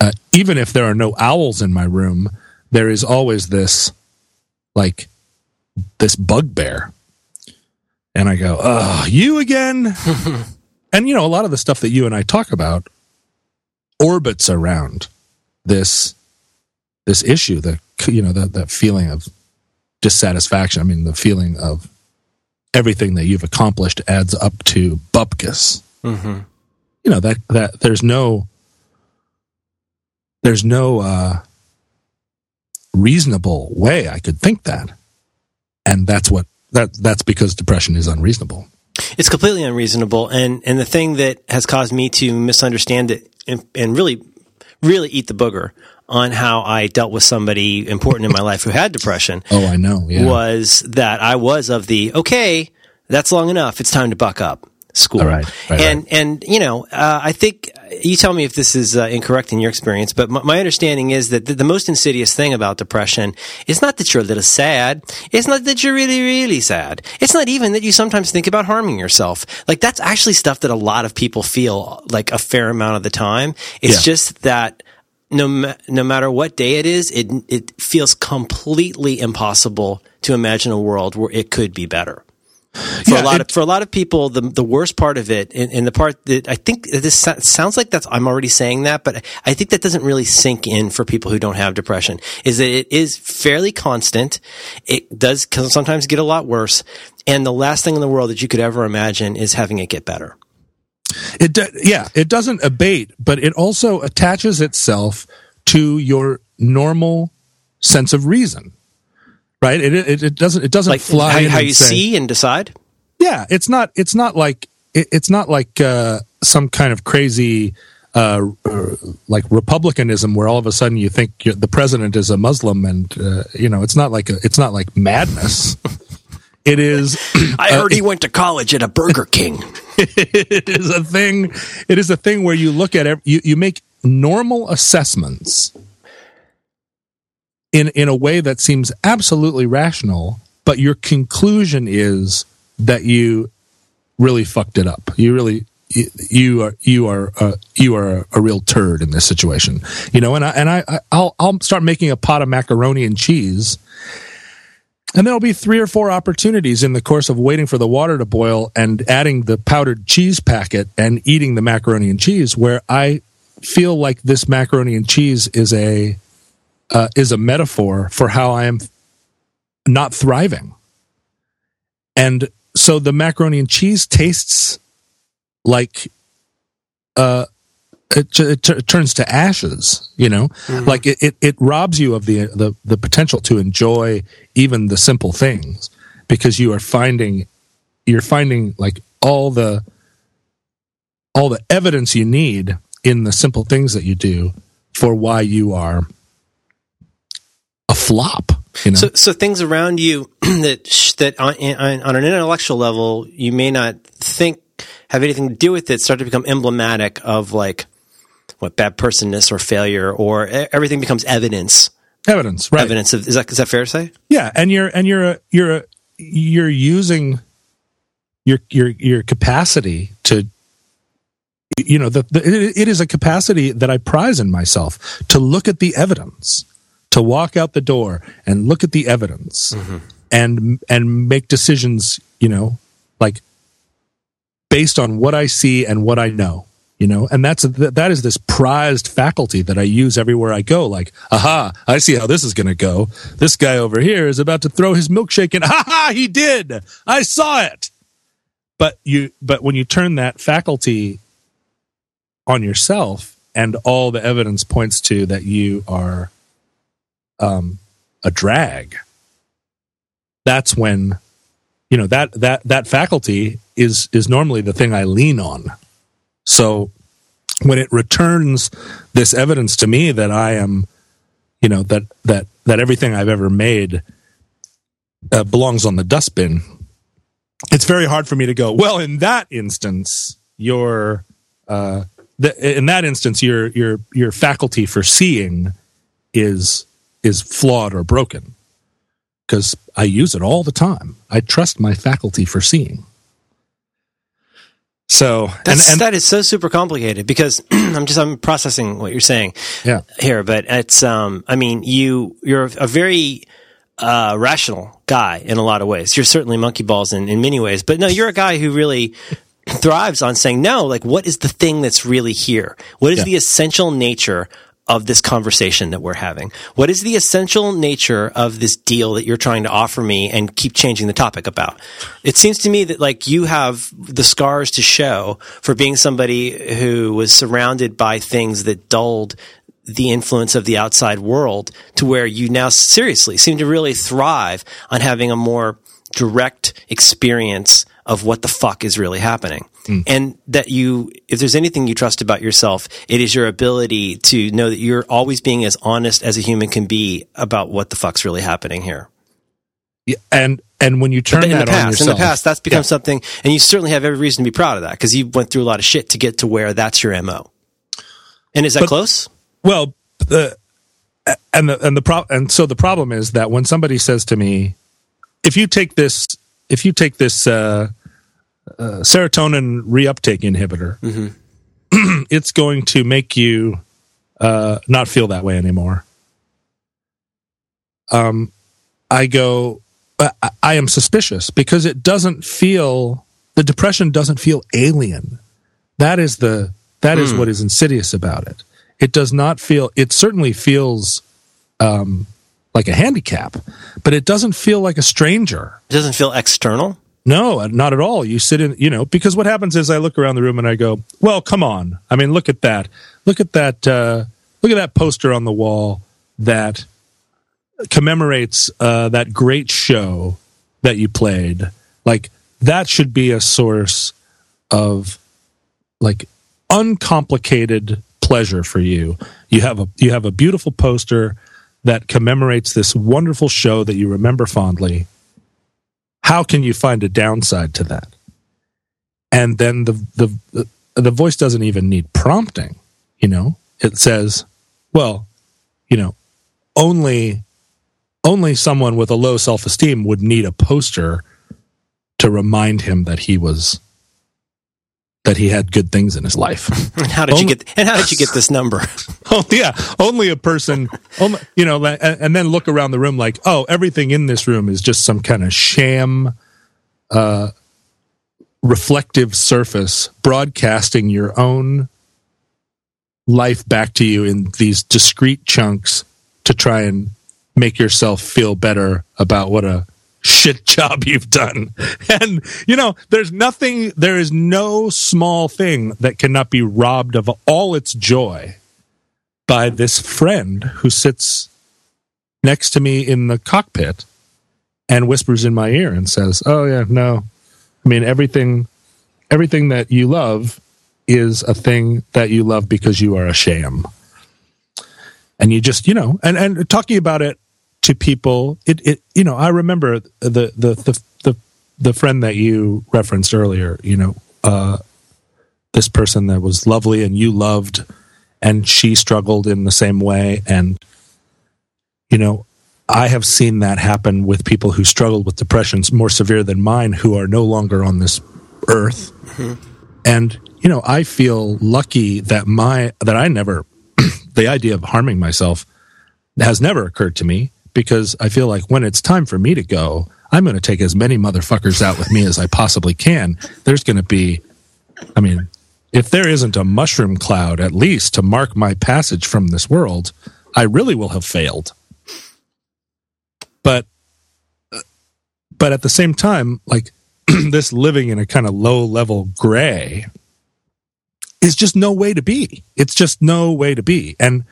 uh, even if there are no owls in my room, there is always this like this bugbear. And I go, oh, you again? <laughs> and you know, a lot of the stuff that you and I talk about orbits around this this issue, the you know, that that feeling of dissatisfaction. I mean, the feeling of everything that you've accomplished adds up to bupkis. Mm-hmm. You know that that there's no there's no uh, reasonable way I could think that. And that's what that that's because depression is unreasonable.
It's completely unreasonable and and the thing that has caused me to misunderstand it and, and really really eat the booger on how I dealt with somebody important in my life who had depression.
Oh, I know.
Yeah. Was that I was of the okay, that's long enough. It's time to buck up school.
Right, right,
and
right.
and you know, uh, I think you tell me if this is uh, incorrect in your experience, but my, my understanding is that the, the, most insidious thing about depression is not that you're a little sad. It's not that you're really really sad. It's not even that you sometimes think about harming yourself. Like that's actually stuff that a lot of people feel like a fair amount of the time. It's yeah. just that no ma- no matter what day it is, it it feels completely impossible to imagine a world where it could be better for yeah, a lot it, of for a lot of people the the worst part of it and, and, the part that I think this sounds like that's I'm already saying that but I think that doesn't really sink in for people who don't have depression is that it is fairly constant. It does sometimes get a lot worse and the last thing in the world that you could ever imagine is having it get better.
It do, yeah it doesn't abate but it also attaches itself to your normal sense of reason right? It, it, it doesn't it doesn't
like
fly.
How, how you say, see and decide.
Yeah, it's not it's not like it, it's not like uh, some kind of crazy. Uh, uh, like republicanism, where all of a sudden you think the president is a Muslim, and uh, you know it's not like a, it's not like madness. <laughs> it is.
I heard he went to college at a Burger King. <laughs>
it is a thing. It is a thing where you look at it, you you make normal assessments in in a way that seems absolutely rational, but your conclusion is that you really fucked it up. You really you are you are uh, you are a real turd in this situation, you know. And I and I I'll I'll start making a pot of macaroni and cheese, and there'll be three or four opportunities in the course of waiting for the water to boil and adding the powdered cheese packet and eating the macaroni and cheese where I feel like this macaroni and cheese is a uh, is a metaphor for how I am not thriving, and so the macaroni and cheese tastes like uh it, it, it, turns to ashes you know mm-hmm. like it, it, it robs you of the, the the potential to enjoy even the simple things because you are finding you're finding like all the all the evidence you need in the simple things that you do for why you are a flop you know?
so so things around you <clears throat> that that on, on an intellectual level you may not think have anything to do with it start to become emblematic of like what bad personness or failure or everything becomes evidence.
Evidence, right?
Evidence of is that is that fair to say?
Yeah, and you're and you're a, you're a, you're using your your your capacity to you know the, the it, it is a capacity that I prize in myself to look at the evidence, to walk out the door and look at the evidence, mm-hmm. and and make decisions. You know, like based on what I see and what I know, you know, and that's that is this prized faculty that I use everywhere I go. Like, aha, I see how this is going to go. This guy over here is about to throw his milkshake in. <laughs> Ha ha, he did. I saw it. But you, but when you turn that faculty on yourself, and all the evidence points to that you are um, a drag. That's when you know that that that faculty is is normally the thing I lean on. So when it returns this evidence to me that I am, you know, that that that everything I've ever made uh, belongs on the dustbin, it's very hard for me to go. Well, in that instance, your uh, the, in that instance, your your your faculty for seeing is is flawed or broken because I use it all the time. I trust my faculty for seeing. So
That's, and, and, that is so super complicated because <clears throat> I'm just I'm processing what you're saying
yeah.
here, but it's um I mean you you're a very uh, rational guy in a lot of ways. You're certainly monkey balls in, in many ways, but no, you're a guy who really thrives on saying no. Like, what is the thing that's really here? What is yeah. the essential nature of this conversation that we're having? What is the essential nature of this deal that you're trying to offer me and keep changing the topic about? It seems to me that like you have the scars to show for being somebody who was surrounded by things that dulled the influence of the outside world to where you now seriously seem to really thrive on having a more direct experience of what the fuck is really happening. Mm. And that you, if there's anything you trust about yourself, it is your ability to know that you're always being as honest as a human can be about what the fuck's really happening here.
Yeah, and and when you turn in
that
the past,
yourself, in the past, that's become yeah. something, and you certainly have every reason to be proud of that because you went through a lot of shit to get to where that's your mo. And is that but, close?
Well, the and the and the pro- and so the problem is that when somebody says to me, if you take this, if you take this uh, uh, serotonin reuptake inhibitor, mm-hmm. <clears throat> it's going to make you uh, not feel that way anymore. Um, I go, I, I am suspicious because it doesn't feel the depression doesn't feel alien. That is the that mm. is hmm. what is insidious about it. It does not feel. It certainly feels um, like a handicap, but it doesn't feel like a stranger.
It doesn't feel external.
No, not at all. You sit in, you know, because what happens is I look around the room and I go, well, come on. I mean, look at that. Look at that. Uh, look at that poster on the wall that commemorates uh, that great show that you played. Like that should be a source of like uncomplicated pleasure for you. You have a you have a beautiful poster that commemorates this wonderful show that you remember fondly how can you find a downside to that? and then the the the, voice doesn't even need prompting. You know, it says, "Well, you know, only only someone with a low self esteem would need a poster to remind him that he was that he had good things in his life. <laughs>
And how did only, you get? And how did you get this number? <laughs>
oh yeah, only a person. <laughs> Only, you know, and, and, then look around the room like, oh, everything in this room is just some kind of sham, uh, reflective surface broadcasting your own life back to you in these discrete chunks to try and make yourself feel better about what a shit job you've done. <laughs> And, you know, there's nothing, there is no small thing that cannot be robbed of all its joy by this friend who sits next to me in the cockpit and whispers in my ear and says, Oh, yeah, no. I mean, everything, everything that you love is a thing that you love because you are a sham. And you just, you know, and, and talking about it to people. It, it you know, I remember the, the, the, the, the friend that you referenced earlier, you know, uh, this person that was lovely and you loved, and she struggled in the same way. And, you know, I have seen that happen with people who struggled with depressions more severe than mine who are no longer on this earth. Mm-hmm. And, you know, I feel lucky that my, that I never, <clears throat> the idea of harming myself has never occurred to me because I feel like when it's time for me to go, I'm going to take as many motherfuckers out with me as I possibly can. There's going to be, I mean, if there isn't a mushroom cloud at least to mark my passage from this world, I really will have failed. But, but at the same time, like <clears throat> this living in a kind of low level gray is just no way to be. It's just no way to be. And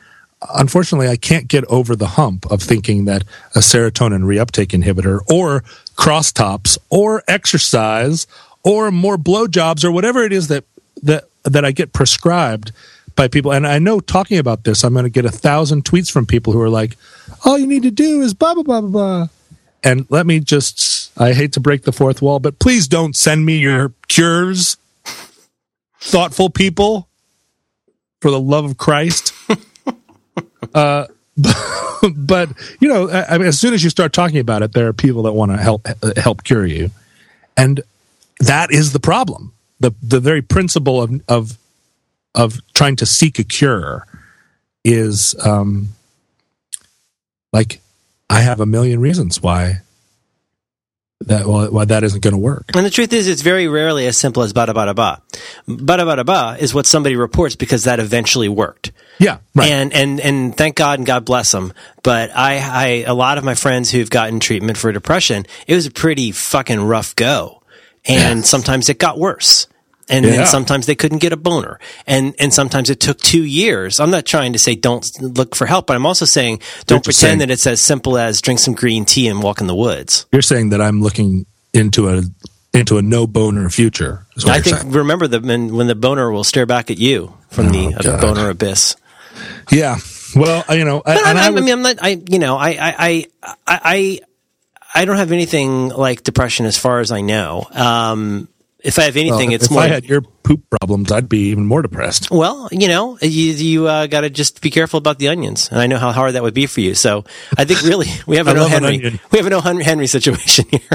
unfortunately, I can't get over the hump of thinking that a serotonin reuptake inhibitor or crosstops or exercise or more blowjobs or whatever it is that that that I get prescribed by people. And I know talking about this, I'm going to get a thousand tweets from people who are like, "All you need to do is blah blah blah blah blah." And let me just, I hate to break the fourth wall, but please don't send me your cures, thoughtful people, for the love of Christ. Uh, <laughs> but you know, I mean, as soon as you start talking about it, there are people that want to help help cure you, and that is the problem. the The very principle of of of trying to seek a cure is um, like I have a million reasons why that well, why that isn't going to work.
And the truth is, it's very rarely as simple as bada bada ba. Bada bada ba is what somebody reports because that eventually worked.
Yeah,
right. And and and thank God and God bless them. But I, I a lot of my friends who've gotten treatment for depression, it was a pretty fucking rough go, and sometimes it got worse and yeah. then sometimes they couldn't get a boner. And and sometimes it took two years. I'm not trying to say don't look for help but i'm also saying don't pretend saying, that it's as simple as drink some green tea and walk in the woods.
You're saying that i'm looking into a into a no boner future
i think saying. remember the when, when the boner will stare back at you from oh, the uh, boner abyss.
Yeah. Well you know
I, I, I, I, mean i'm not i you know i i i i I don't have anything like depression as far as I know. Um, if I have anything, well, it's
if
more.
I had your poop problems, I'd be even more depressed.
Well, you know, you, you uh, got to just be careful about the onions, and I know how hard that would be for you. So I think really <laughs> we have an O Henry. An <laughs> we have an O Henry situation here. <laughs>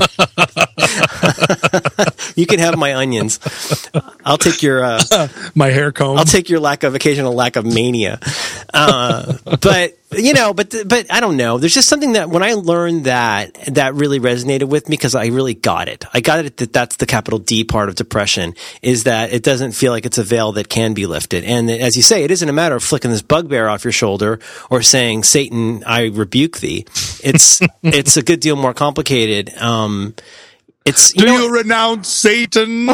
you can have my onions. I'll take your uh,
my hair comb.
I'll take your lack of occasional lack of mania. Uh, but you know, but but I don't know. There's just something that when I learned that that really resonated with me because I really got it. I got it that that's the capital D part of depression is that it doesn't feel like it's a veil that can be lifted. And as you say, it isn't a matter of flicking this bugbear off your shoulder or saying, Satan, I rebuke thee. It's, <laughs> it's a good deal more complicated. Um, it's,
you Do know, you renounce Satan? <laughs>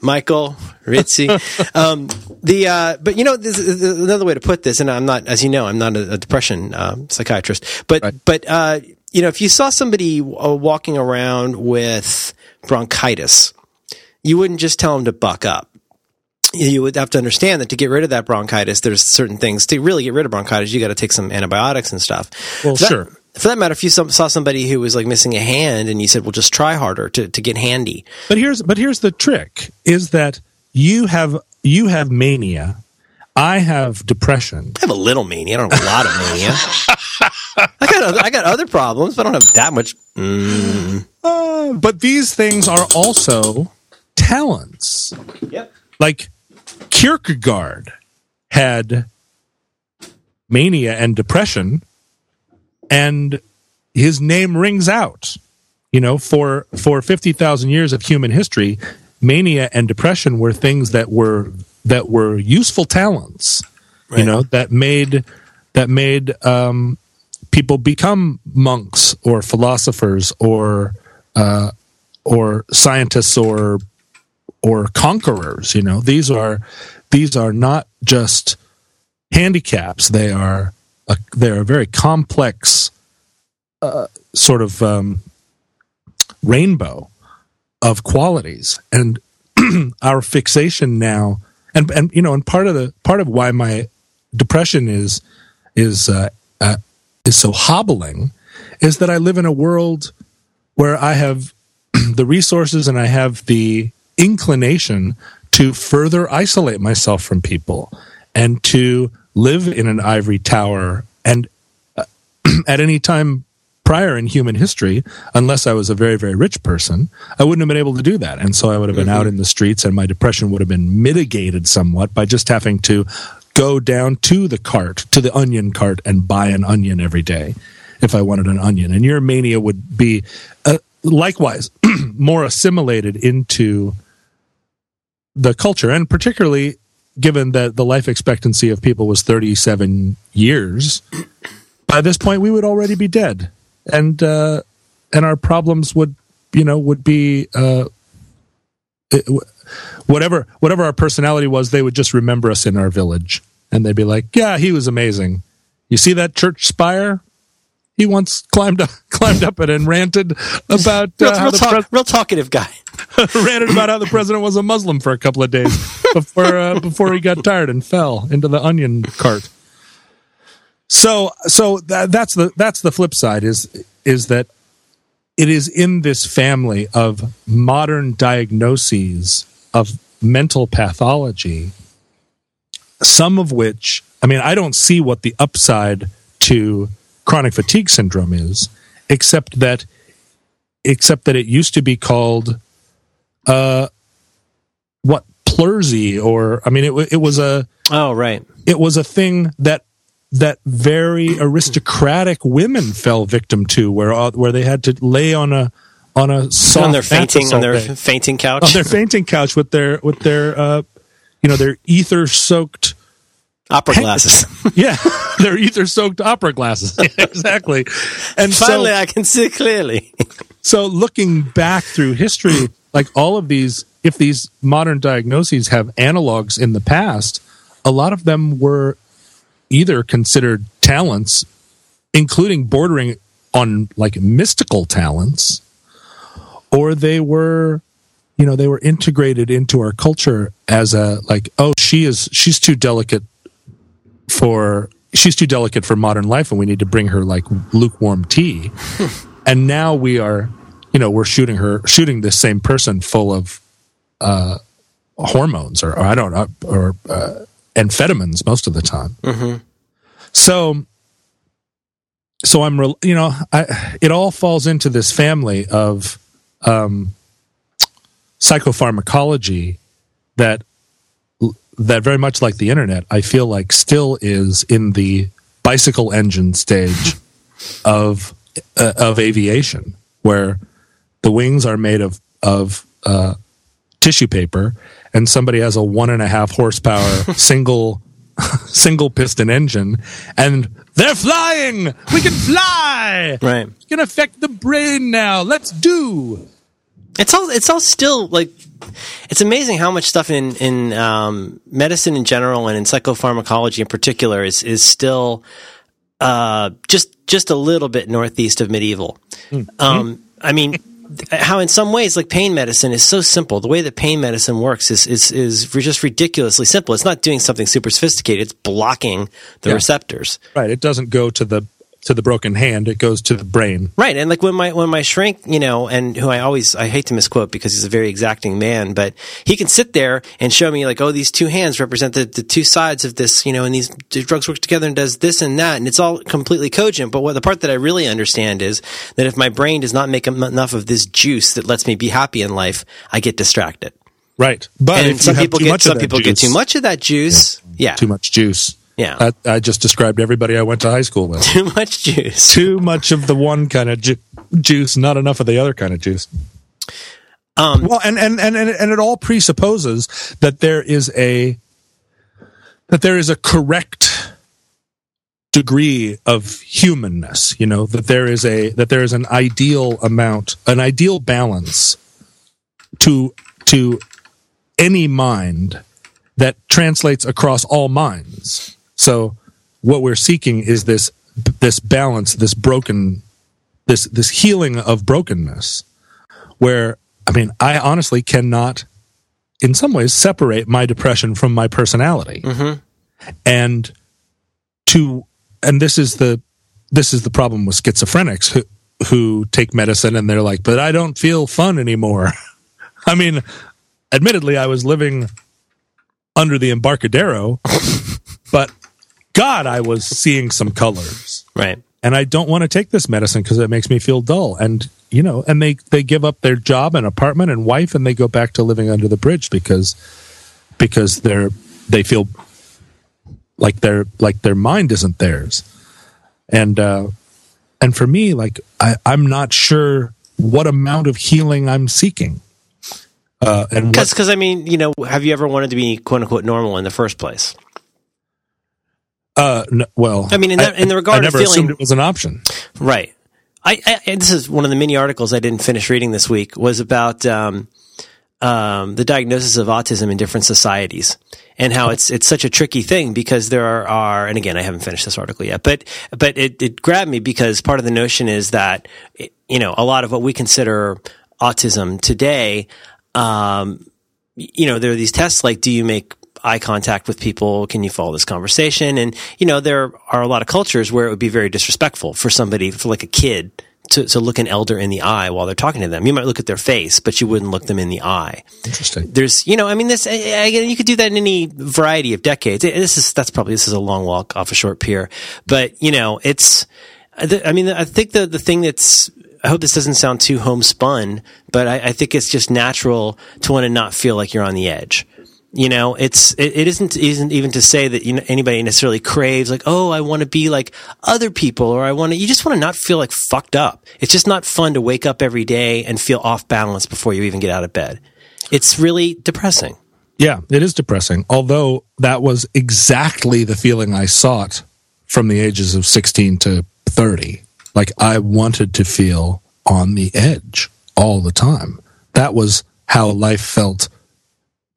Michael Ritzy. Um, the uh, but you know, this is another way to put this, and I'm not, as you know, I'm not a, a depression uh, psychiatrist, but right. but uh, you know, if you saw somebody uh, walking around with bronchitis, you wouldn't just tell them to buck up. You would have to understand that to get rid of that bronchitis, there's certain things to really get rid of bronchitis. You got to take some antibiotics and stuff.
Well,
that,
sure.
for that matter, if you saw somebody who was like missing a hand and you said, "Well, just try harder to, to get handy,"
But here's but here's the trick: is that you have you have mania, I have depression.
I have a little mania. I don't have a lot of mania. <laughs> I got other, I got other problems, but I don't have that much. Mm.
Uh, but these things are also talents.
Yep.
Like Kierkegaard had mania and depression, and his name rings out. You know, for for fifty thousand years of human history, mania and depression were things that were that were useful talents.
Right.
You know, that made that made um, people become monks or philosophers or uh, or scientists or or conquerors. You know, these are these are not just handicaps; they are a, they're a very complex uh, sort of um, rainbow of qualities, and <clears throat> our fixation now, and and you know, and part of the part of why my depression is is uh, uh, is so hobbling is that I live in a world where I have <clears throat> the resources and I have the inclination to further isolate myself from people and to live in an ivory tower and uh, <clears throat> at any time prior in human history unless i was a very very rich person i wouldn't have been able to do that. And so i would have been out in the streets and my depression would have been mitigated somewhat by just having to go down to the cart to the onion cart and buy an onion every day if i wanted an onion. And your mania would be uh, likewise <clears throat> more assimilated into the culture. And particularly given that the life expectancy of people was 37 years by this point we would already be dead and uh, and our problems would you know would be uh, it, whatever whatever our personality was they would just remember us in our village and they'd be like yeah he was amazing you see that church spire he once climbed up, <laughs> climbed up it and ranted about
Real,
uh,
real, talk,
pres-
real talkative guy. <laughs> <laughs>
ranted about how the president was a Muslim for a couple of days before uh, before he got tired and fell into the onion cart. So so that, that's the that's the flip side is is that it is in this family of modern diagnoses of mental pathology, some of which I mean I don't see what the upside to chronic fatigue syndrome is, except that except that it used to be called uh what pleurisy or I mean it it was a
Oh, right.
it was a thing that that very aristocratic women fell victim to where uh, where they had to lay on a on a soft
on their fainting on their
day.
fainting couch.
on their fainting couch with their with their uh you know their ether soaked <laughs> <laughs>
opera glasses.
yeah their ether soaked opera glasses <laughs> exactly and
Finally,
so
I can see clearly.
so looking back through history like all of these if these modern diagnoses have analogs in the past a lot of them were either considered talents including bordering on like mystical talents or they were you know they were integrated into our culture as a like oh she is she's too delicate for she's too delicate for modern life and we need to bring her like lukewarm tea. <laughs> And now we are you know we're shooting her shooting this same person full of uh hormones or, or i don't know or uh, amphetamines most of the time. So so i'm rel- you know i it all falls into this family of um psychopharmacology that that very much like the internet i feel like still is in the bicycle engine stage <laughs> of uh, of aviation where the wings are made of of uh, tissue paper and somebody has a one and a half horsepower <laughs> single <laughs> single piston engine and they're flying we can fly
right.
it can affect the brain now let's do
It's all. It's all still like. It's amazing how much stuff in in um, medicine in general and in psychopharmacology in particular is is still uh, just just a little bit northeast of medieval. Um, I mean, how in some ways, like pain medicine is so simple. The way that pain medicine works is is is just ridiculously simple. It's not doing something super sophisticated. It's blocking the
Yeah.
receptors.
right it doesn't go to the to the broken hand; it goes to the brain.
Right, and like when my when my shrink, you know, and who I always I hate to misquote because he's a very exacting man, but he can sit there and show me like, oh, these two hands represent the, the two sides of this, you know, and these drugs work together and does this and that, and it's all completely cogent. But what the part that I really understand is that if my brain does not make enough of this juice that lets me be happy in life, I get distracted.
Right, but
some people get some people
juice,
get too much of that juice. Yeah, yeah.
too much juice.
Yeah,
I, I, just described everybody I went to high school with. <laughs>
Too much juice.
Too much of the one kind of ju- juice, not enough of the other kind of juice.
Um,
well, and, and and and it all presupposes that there is a that there is a correct degree of humanness. You know that there is a that there is an ideal amount, an ideal balance to to any mind that translates across all minds. So what we're seeking is this this balance, this broken this this healing of brokenness where I mean, I honestly cannot in some ways separate my depression from my personality.
Mm-hmm.
And to and this is the this is the problem with schizophrenics who who take medicine and they're like, "But I don't feel fun anymore." <laughs> I mean, admittedly I was living under the Embarcadero, <laughs> but God, I was seeing some colors.
Right.
And I don't want to take this medicine because it makes me feel dull. And you know, and they they give up their job and apartment and wife, and they go back to living under the bridge because because they're they feel like their like their mind isn't theirs. And uh, and for me, like I, I'm not sure what amount of healing I'm seeking. Uh, and
because because I mean, you know, have you ever wanted to be quote unquote normal in the first place?
Uh, no, well,
I mean, in, the, in the regard
I never
of feeling,
assumed it was an option.
Right. I, I, this is one of the many articles I didn't finish reading this week was about um, um, the diagnosis of autism in different societies and how it's it's such a tricky thing because there are, are and again I haven't finished this article yet but but it, it grabbed me because part of the notion is that you know a lot of what we consider autism today um, you know, there are these tests like, do you make eye contact with people? Can you follow this conversation? And, you know, there are a lot of cultures where it would be very disrespectful for somebody, for like a kid, to, to look an elder in the eye while they're talking to them. You might look at their face, but you wouldn't look them in the eye.
Interesting.
There's, you know, I mean, this, again, you could do that in any variety of decades. This is, that's probably, this is a long walk off a short pier, but, you know, it's, I mean, I think the, the thing that's I hope this doesn't sound too homespun, but I, I think it's just natural to want to not feel like you're on the edge. You know, it's it, it isn't isn't even to say that you know anybody necessarily craves like, oh, I want to be like other people, or I want to. You just want to not feel like fucked up. It's just not fun to wake up every day and feel off balance before you even get out of bed. It's really depressing.
Yeah, it is depressing. Although that was exactly the feeling I sought from the ages of 16 to 30. Like I wanted to feel on the edge all the time. That was how life felt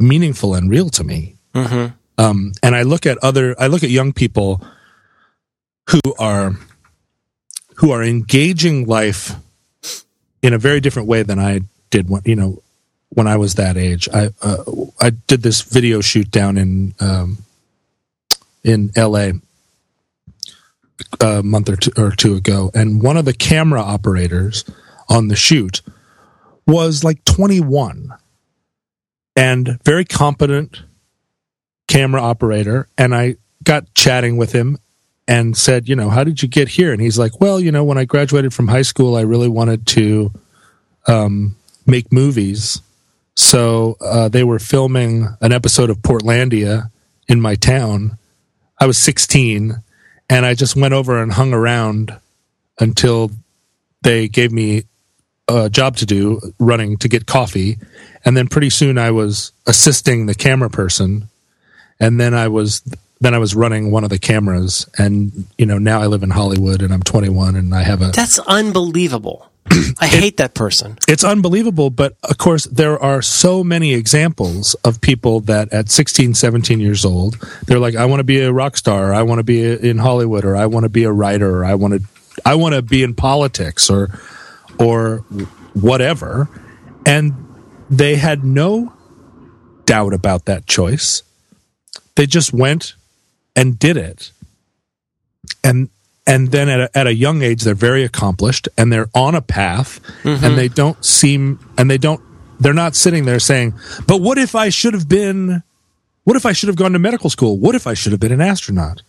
meaningful and real to me.
Mm-hmm.
Um, and I look at other, I look at young people who are who are engaging life in a very different way than I did when you know when I was that age. I uh, I did this video shoot down in um, in L.A a month or two, or two ago, and one of the camera operators on the shoot was like 21 and very competent camera operator. And I got chatting with him and said, you know, how did you get here? And he's like, well, you know, when I graduated from high school, I really wanted to um, make movies. So uh, they were filming an episode of Portlandia in my town. I was 16 and I just went over and hung around until they gave me a job to do running to get coffee and then pretty soon I was assisting the camera person and then I was then I was running one of the cameras and you know now I live in Hollywood and I'm 21 and I have a
That's unbelievable. I hate that person.
It's unbelievable, but of course, there are so many examples of people that at 16, 17 years old, they're like, I want to be a rock star, or I want to be in Hollywood, or I want to be a writer, or I want to, I want to be in politics, or, or whatever. And they had no doubt about that choice. They just went and did it. And and then at a, at a young age they're very accomplished and they're on a path and mm-hmm. they don't seem and they don't they're not sitting there saying but what if i should have been what if i should have gone to medical school what if i should have been an astronaut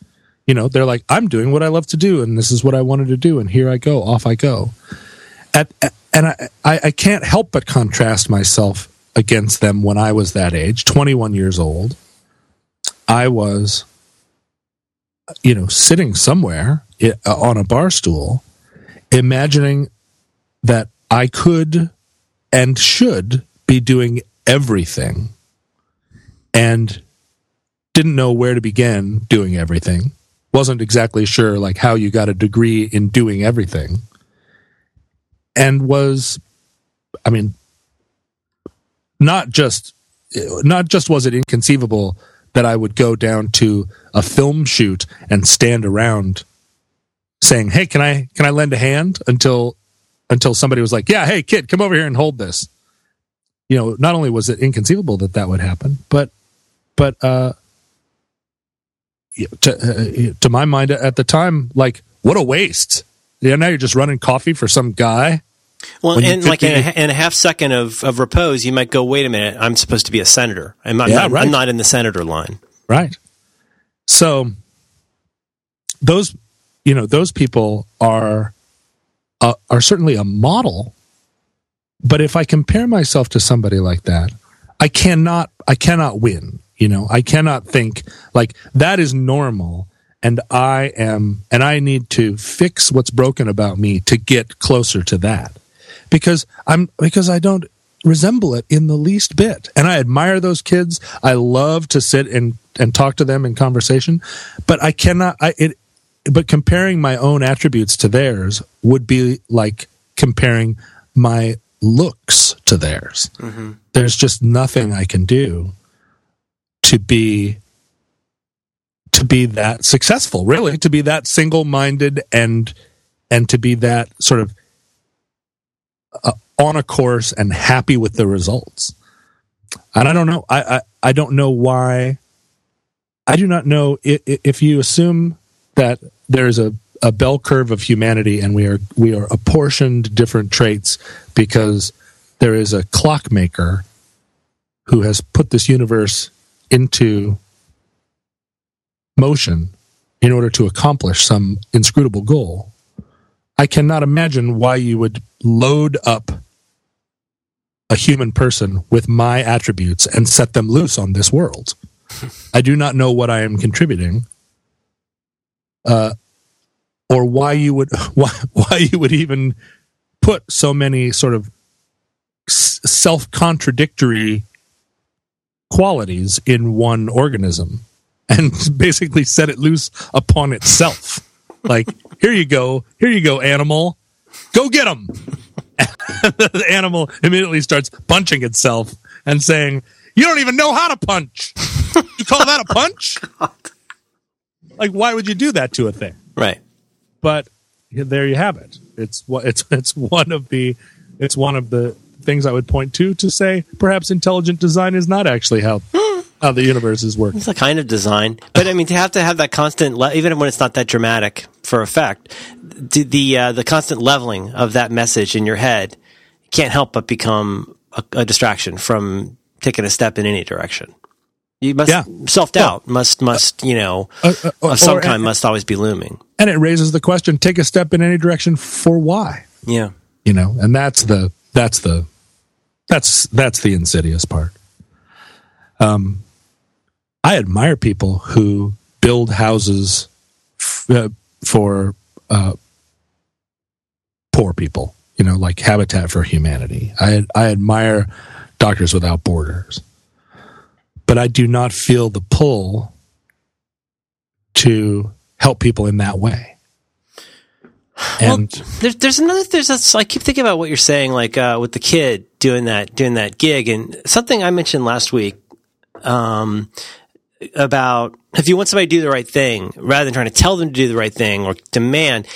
you know they're like i'm doing what i love to do and this is what i wanted to do and here i go off i go at, at- and I, I i can't help but contrast myself against them when i was that age 21 years old i was you know, sitting somewhere uh, on a bar stool, imagining that I could and should be doing everything and didn't know where to begin doing everything. Wasn't exactly sure like how you got a degree in doing everything. And was I mean not just not just was it inconceivable that I would go down to a film shoot and stand around saying, "Hey, can I can I lend a hand?" until until somebody was like, "Yeah, hey kid, come over here and hold this." You know, not only was it inconceivable that that would happen, but but uh to uh, to my mind at the time, like what a waste. Yeah, now you're just running coffee for some guy.
Well, and like in a, in a half second of, of repose, you might go, wait a minute, I'm supposed to be a senator. I'm not,
Yeah,
I'm,
right.
I'm not in the senator line.
Right. So those you know those people are uh, are certainly a model but if I compare myself to somebody like that I cannot I cannot win you know I cannot think like that is normal and I am and I need to fix what's broken about me to get closer to that because I'm because I don't resemble it in the least bit. And I admire those kids. I love to sit and and talk to them in conversation, but I cannot I it but comparing my own attributes to theirs would be like comparing my looks to theirs. Mm-hmm. There's just nothing I can do to be to be that successful, really, to be that single-minded and and to be that sort of uh, on a course and happy with the results. And I don't know. I, I, I don't know why. I do not know if, if you assume that there's a, a bell curve of humanity and we are we are apportioned different traits because there is a clockmaker who has put this universe into motion in order to accomplish some inscrutable goal. I cannot imagine why you would load up a human person with my attributes and set them loose on this world. <laughs> I do not know what I am contributing, uh, or why you would <laughs> why why you would even put so many sort of self contradictory qualities in one organism and <laughs> basically set it loose upon itself. Like, here you go, here you go, animal, go get him. <laughs> the animal immediately starts punching itself and saying, "You don't even know how to punch. You call that a <laughs> oh, punch? Like, why would you do that to a thing?"
Right.
But there you have it. It's what it's it's one of the it's one of the things I would point to to say perhaps intelligent design is not actually how <gasps> how the universe is working.
It's a kind of design, but I mean, to have to have that constant, le- even when it's not that dramatic for effect, the the, uh, the constant leveling of that message in your head can't help but become a, a distraction from taking a step in any direction. You must
Yeah.
self doubt must must you know
Uh, uh,
of some
or-
kind must always be looming.
And it raises the question: take a step in any direction for why?
Yeah.
You know, and that's the that's the that's that's the insidious part. Um, I admire people who build houses f- uh, for uh, poor people. You know, like Habitat for Humanity. I I admire Doctors Without Borders, but I do not feel the pull to help people in that way. And
well, there's there's another there's a, I keep thinking about what you're saying, like uh, with the kid doing that doing that gig, and something I mentioned last week um, about if you want somebody to do the right thing, rather than trying to tell them to do the right thing or demand,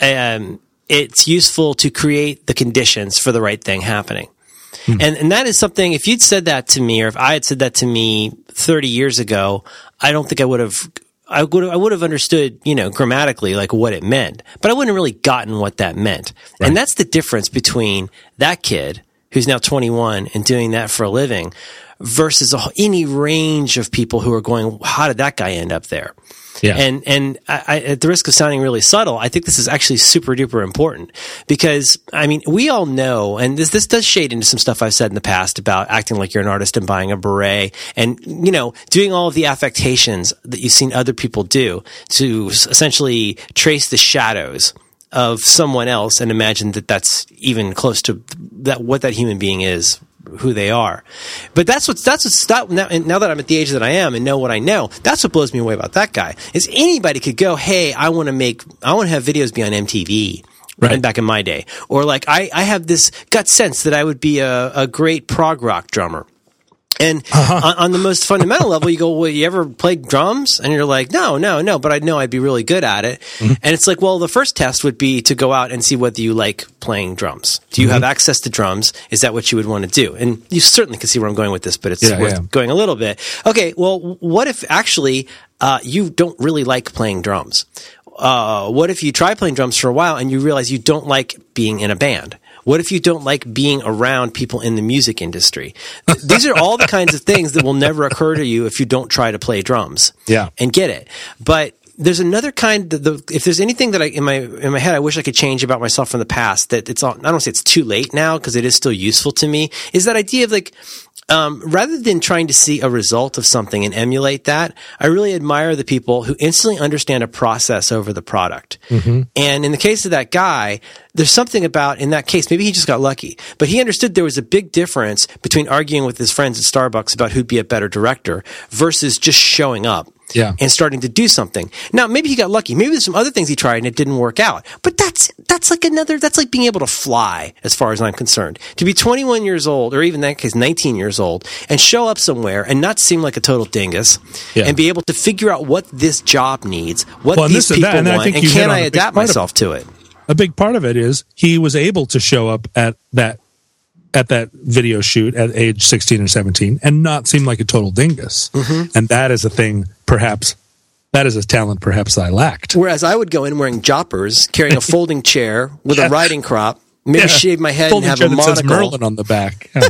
um, it's useful to create the conditions for the right thing happening. And and that is something. If you'd said that to me, or if I had said that to me 30 years ago, I don't think I would have I would I would have understood, you know, grammatically like what it meant, but I wouldn't have really gotten what that meant. Right. And that's the difference between that kid who's now 21 and doing that for a living versus any range of people who are going, how did that guy end up there? Yeah. And and I, I, at the risk of sounding really subtle, I think this is actually super duper important because I mean we all know, and this this does shade into some stuff I've said in the past about acting like you're an artist and buying a beret, and you know doing all of the affectations that you've seen other people do to essentially trace the shadows of someone else and imagine that that's even close to that what that human being is who they are. But that's what's that's what's that, now, now that I'm at the age that I am and know what I know, that's what blows me away about that guy. Is anybody could go, hey, I want to make, I want to have videos be on MTV. Right. Back in my day. Or like, I, I have this gut sense that I would be a, a great prog rock drummer. And uh-huh. on, on, the most fundamental level, you go, well, you ever played drums? And you're like, no, no, no, but I know I'd be really good at it. Mm-hmm. And it's like, well, the first test would be to go out and see whether you like playing drums. Do you mm-hmm. have access to drums? Is that what you would want to do? And you certainly can see where I'm going with this, but it's yeah, worth yeah. going a little bit. Okay. Well, what if actually, uh, you don't really like playing drums? Uh, what if you try playing drums for a while and you realize you don't like being in a band? What if you don't like being around people in the music industry? These are all the kinds of things that will never occur to you if you don't try to play drums.
Yeah.
And get it. But there's another kind the, the, if there's anything that I in my in my head I wish I could change about myself from the past that it's all I don't say it's too late now because it is still useful to me is that idea of like um, rather than trying to see a result of something and emulate that, I really admire the people who instantly understand a process over the product. Mm-hmm. And in the case of that guy, there's something about in that case, maybe he just got lucky, but he understood there was a big difference between arguing with his friends at Starbucks about who'd be a better director versus just showing up
yeah.
and starting to do something. Now, maybe he got lucky. Maybe there's some other things he tried and it didn't work out. But that's that's like another. That's like being able to fly, as far as I'm concerned. To be 21 years old, or even in that case, 19 years old, and show up somewhere and not seem like a total dingus, yeah. and be able to figure out what this job needs, what well, these people and want, and, and can I adapt myself to it.
A big part of it is he was able to show up at that at that video shoot at age 16 or 17 and not seem like a total dingus. Mm-hmm. And that is a thing, perhaps, that is a talent perhaps I lacked.
Whereas I would go in wearing jodhpurs, carrying a <laughs> folding chair with yeah. a riding crop, maybe yeah. shave my head folding and have a monocle.
Merlin on the back. <laughs> Yeah.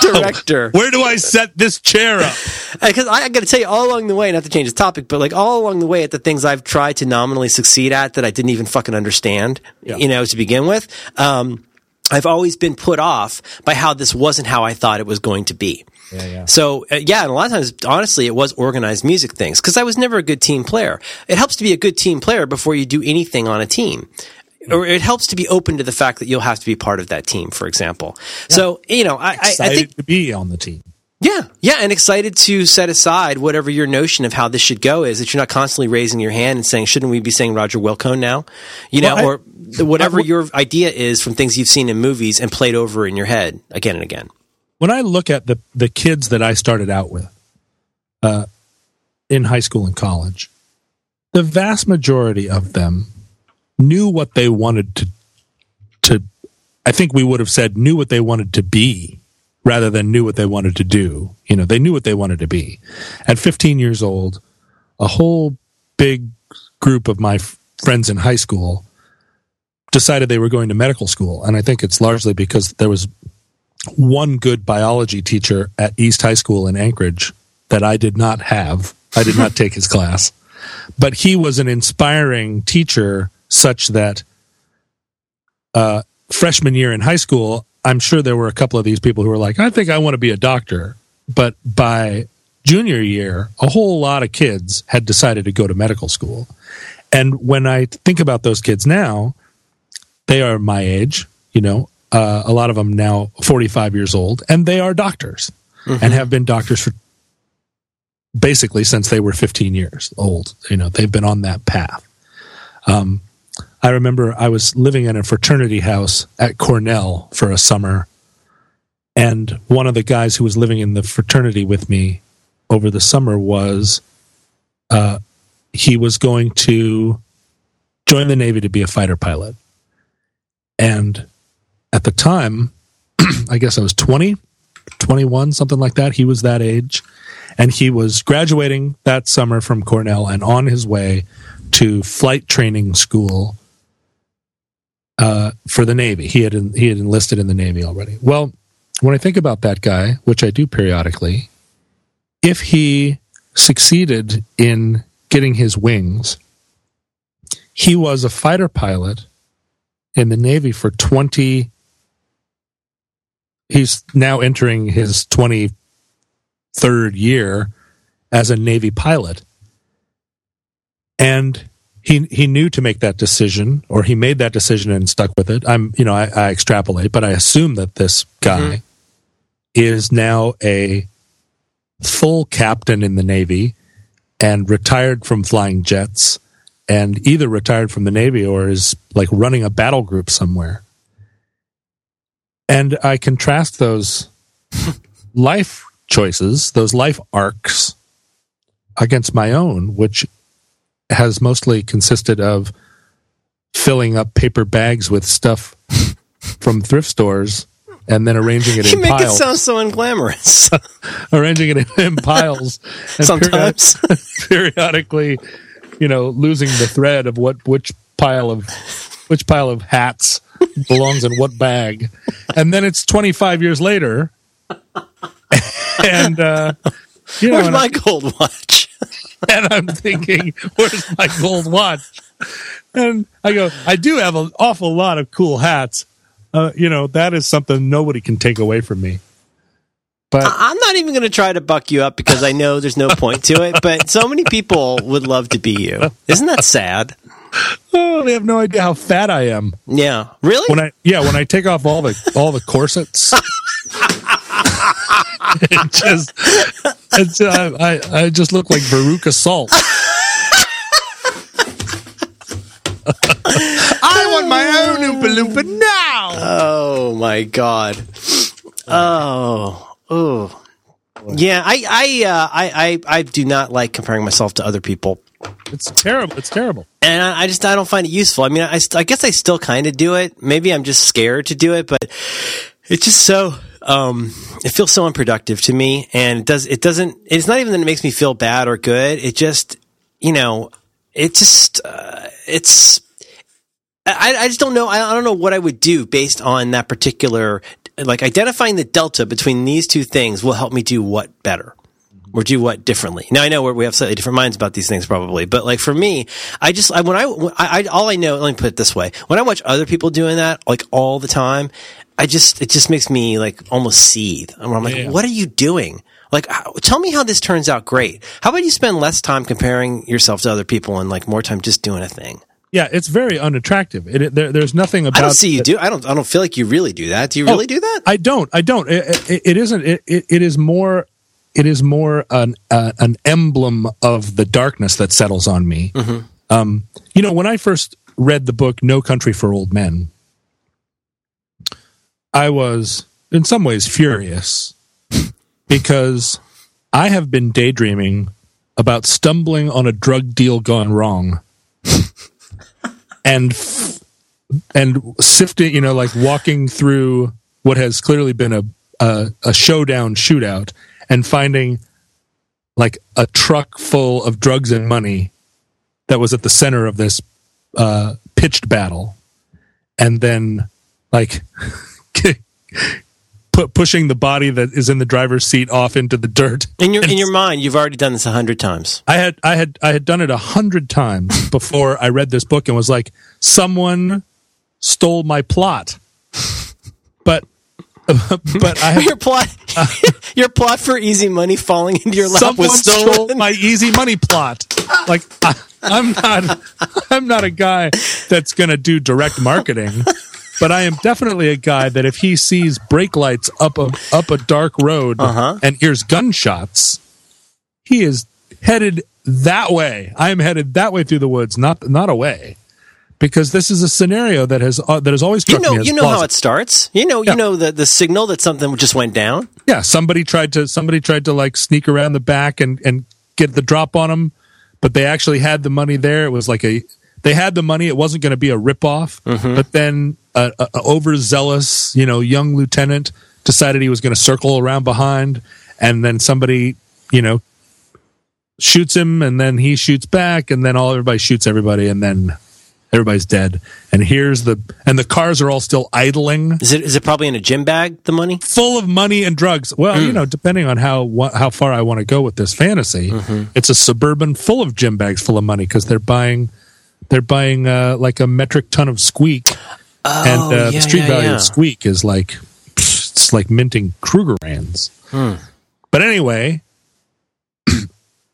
Director. <laughs>
Where do I set this chair up?
Because I, I got to tell you, all along the way, not to change the topic, but like all along the way, at the things I've tried to nominally succeed at that I didn't even fucking understand, you know, to begin with. Um, I've always been put off by how this wasn't how I thought it was going to be.
Yeah, yeah.
So uh, yeah, and a lot of times, honestly, it was organized music things because I was never a good team player. It helps to be a good team player before you do anything on a team. Or it helps to be open to the fact that you'll have to be part of that team, for example. Yeah. So you know, I, I, I think
to be on the team.
Yeah, yeah, and excited to set aside whatever your notion of how this should go is. That you're not constantly raising your hand and saying, "Shouldn't we be saying Roger Wilco now?" You know, well, I, or whatever I, your idea is from things you've seen in movies and played over in your head again and again.
When I look at the the kids that I started out with, uh, in high school and college, the vast majority of them knew what they wanted to to. I think we would have said knew what they wanted to be rather than knew what they wanted to do. You know, they knew what they wanted to be. At 15 years old, a whole big group of my f- friends in high school decided they were going to medical school. And I think it's largely because there was one good biology teacher at East High School in Anchorage that I did not have. I did not <laughs> take his class. But he was an inspiring teacher such that uh, freshman year in high school, I'm sure there were a couple of these people who were like, I think I want to be a doctor. But by junior year, a whole lot of kids had decided to go to medical school. And when I think about those kids now, they are my age, you know, uh, a lot of them now 45 years old, and they are doctors mm-hmm. and have been doctors for basically since they were 15 years old. You know, they've been on that path. Um, I remember I was living in a fraternity house at Cornell for a summer, and one of the guys who was living in the fraternity with me over the summer was uh, he was going to join the Navy to be a fighter pilot. And at the time, <clears throat> I guess I was 20, 21, something like that. He was that age. and he was graduating that summer from Cornell and on his way to flight training school uh, for the Navy. He had he had enlisted in the Navy already. Well, when I think about that guy, which I do periodically, if he succeeded in getting his wings, he was a fighter pilot in the Navy for 20 he's now entering his 23rd year as a Navy pilot. And he he knew to make that decision, or he made that decision and stuck with it. I'm you know I, I extrapolate, but I assume that this guy mm-hmm. is now a full captain in the Navy and retired from flying jets, and either retired from the Navy or is like running a battle group somewhere. And I contrast those <laughs> life choices, those life arcs, against my own, which has mostly consisted of filling up paper bags with stuff from thrift stores and then arranging it <laughs>
you
in
make
piles.
it sound so unglamorous. <laughs>
arranging it in piles.
Sometimes.
Period- <laughs> periodically, you know, losing the thread of what which pile of which pile of hats belongs in what bag. And then it's 25 years later. And uh
you know, Where's my I, gold watch? <laughs>
and I'm thinking, where's my gold watch? And I go, I do have an awful lot of cool hats. Uh, you know, that is something nobody can take away from me.
But I'm not even going to try to buck you up because I know there's no point to it. But so many people would love to be you. Isn't that sad?
Oh, they have no idea how fat I am.
Yeah, really?
When I yeah, when I take off all the all the corsets, <laughs> it <laughs> just it's, uh, I I just look like Veruca Salt. I want my own Oompa Loompa now.
Oh my god. Oh, oh. Yeah, I, I, uh, I, I, I do not like comparing myself to other people.
It's terrible. It's terrible.
And I, I just, I don't find it useful. I mean, I, I guess I still kind of do it. Maybe I'm just scared to do it, but it's just so, um, it feels so unproductive to me. And it does, it doesn't, it's not even that it makes me feel bad or good. It just, you know, it just, uh, it's, I, I just don't know. I don't know what I would do based on that particular, like identifying the delta between these two things will help me do what better or do what differently. Now I know we have slightly different minds about these things probably, but like for me, I just, I, when I, I, all I know, let me put it this way. When I watch other people doing that, like all the time, I just, it just makes me like almost seethe. I'm like, yeah. what are you doing? Like, tell me how this turns out great. How about you spend less time comparing yourself to other people and like more time just doing a thing?
Yeah, it's very unattractive. It, it, there, there's nothing about.
I don't see you do. I don't. I don't feel like you really do that. Do you really oh, do that?
I don't. I don't. It, it isn't. It, it is more. It is more an uh, an emblem of the darkness that settles on me. Mm-hmm. Um, you know, when I first read the book "No Country for Old Men," I was in some ways furious <laughs> because I have been daydreaming about stumbling on a drug deal gone wrong and and sifting, you know, like walking through what has clearly been a a, a showdown shootout and finding like a truck full of drugs and money that was at the center of this uh, pitched battle, and then like <laughs> <laughs> pushing the body that is in the driver's seat off into the dirt.
In your in your mind, you've already done this a hundred times.
I had I had I had done it a hundred times <laughs> before I read this book and was like, someone stole my plot. But <laughs> but I have,
your plot uh, your plot for easy money falling into your lap
someone
was
stolen. stole my easy money plot. Like I, I'm not I'm not a guy that's going to do direct marketing but I am definitely a guy that if he sees brake lights up a up a dark road uh-huh. and hears gunshots, he is headed that way. I am headed that way through the woods, not not away. Because this is a scenario that has uh, that has always struck
you know
me
you know plausible. how it starts. You know yeah. you know the the signal that something just went down.
Yeah, somebody tried to somebody tried to like sneak around the back and and get the drop on them, but they actually had the money there. It was like a they had the money. It wasn't going to be a ripoff. Mm-hmm. But then a, a, overzealous, you know, young lieutenant decided he was going to circle around behind, and then somebody, you know, shoots him, and then he shoots back, and then all everybody shoots everybody, and then everybody's dead. And here's the and the cars are all still idling,
Is it is it probably in a gym bag? The money?
full of money and drugs. Well, you know, depending on how wha- how far I want to go with this fantasy, it's a suburban full of gym bags full of money because they're buying they're buying uh, like a metric ton of squeak, and uh,
Oh, yeah,
the street
yeah,
value
yeah.
of squeak is like it's like minting Krugerrands.
Hmm.
But anyway, <clears throat>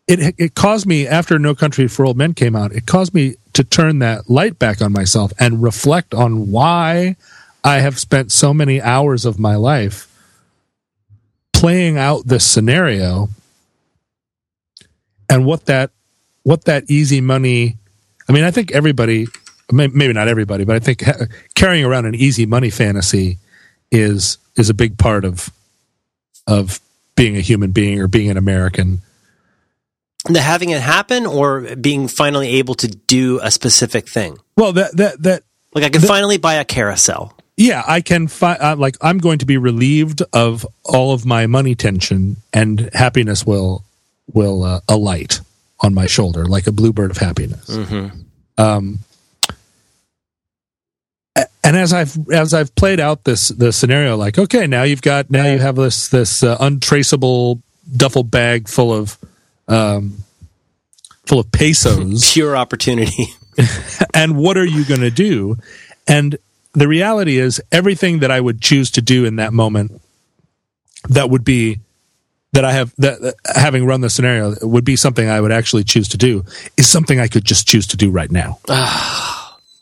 it it caused me after No Country for Old Men came out. It caused me to turn that light back on myself and reflect on why I have spent so many hours of my life playing out this scenario and what that what that easy money I mean I think everybody maybe not everybody but I think carrying around an easy money fantasy is is a big part of of being a human being or being an American
The having it happen or being finally able to do a specific thing.
well that that that
Like I can finally buy a carousel.
yeah i can fi- uh, like i'm going to be relieved of all of my money tension and happiness will will uh, alight on my shoulder like a bluebird of happiness um a- and as i've as i've played out this the scenario like okay now you've got now you have this this uh, untraceable duffel bag full of um full of pesos. <laughs>
Pure opportunity. <laughs>
and what are you going to do? And the reality is everything that i would choose to do in that moment that would be that i have that that- having run the scenario would be something i would actually choose to do is something i could just choose to do right now <sighs> <sighs>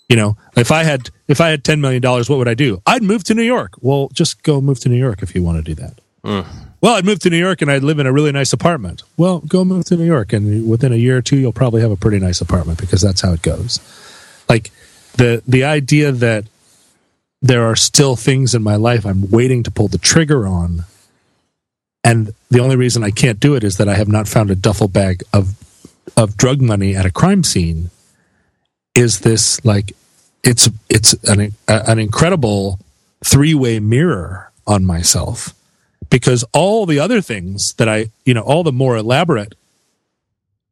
you know if i had if i had 10 million dollars what would i do? I'd move to new york. Well just go move to new york if you want to do that. Well i'd move to new york and i'd live in a really nice apartment. Well go move to new york and within a year or two you'll probably have a pretty nice apartment because that's how it goes. Like the the idea that there are still things in my life I'm waiting to pull the trigger on and the only reason I can't do it is that I have not found a duffel bag of of drug money at a crime scene is this like it's it's an an incredible three-way mirror on myself because all the other things that I you know all the more elaborate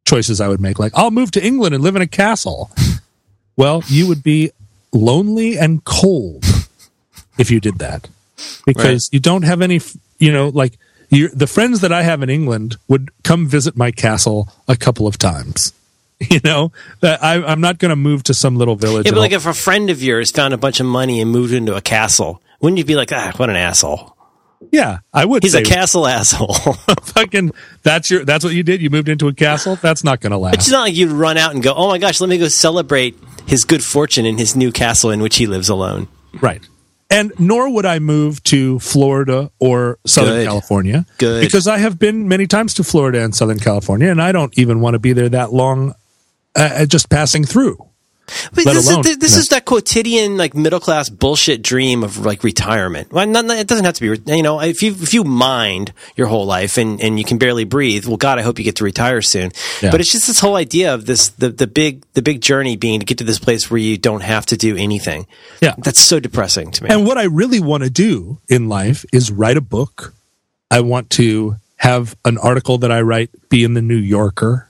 choices I would make like I'll move to England and live in a castle <laughs> well, you would be lonely and cold if you did that because you don't have any, you know, like the friends that I have in England would come visit my castle a couple of times. <laughs> You know, that I, I'm not going to move to some little village.
Yeah, but like if a friend of yours found a bunch of money and moved into a castle, wouldn't you be like, ah, what an asshole?
yeah, I would.
He's a castle asshole. <laughs> <laughs>
fucking. That's your. That's what you did. You moved into a castle. That's not going to last.
it's not like you'd run out and go, oh my gosh, let me go celebrate his good fortune in his new castle in which he lives alone.
Right. And nor would I move to Florida or Southern
Good.
California.
Good.
Because I have been many times to Florida and Southern California, and I don't even want to be there that long uh, just passing through.
But
Let
this,
alone-
is, this
no.
is that quotidian like middle class bullshit dream of like retirement. Well, not, it doesn't have to be. You know, if you if you mind your whole life and, and you can barely breathe, well, God, I hope you get to retire soon.
Yeah.
But it's just this whole idea of this the the big the big journey being to get to this place where you don't have to do anything.
Yeah.
that's so depressing to me.
And what I really want to do in life is write a book. I want to have an article that I write be in the New Yorker.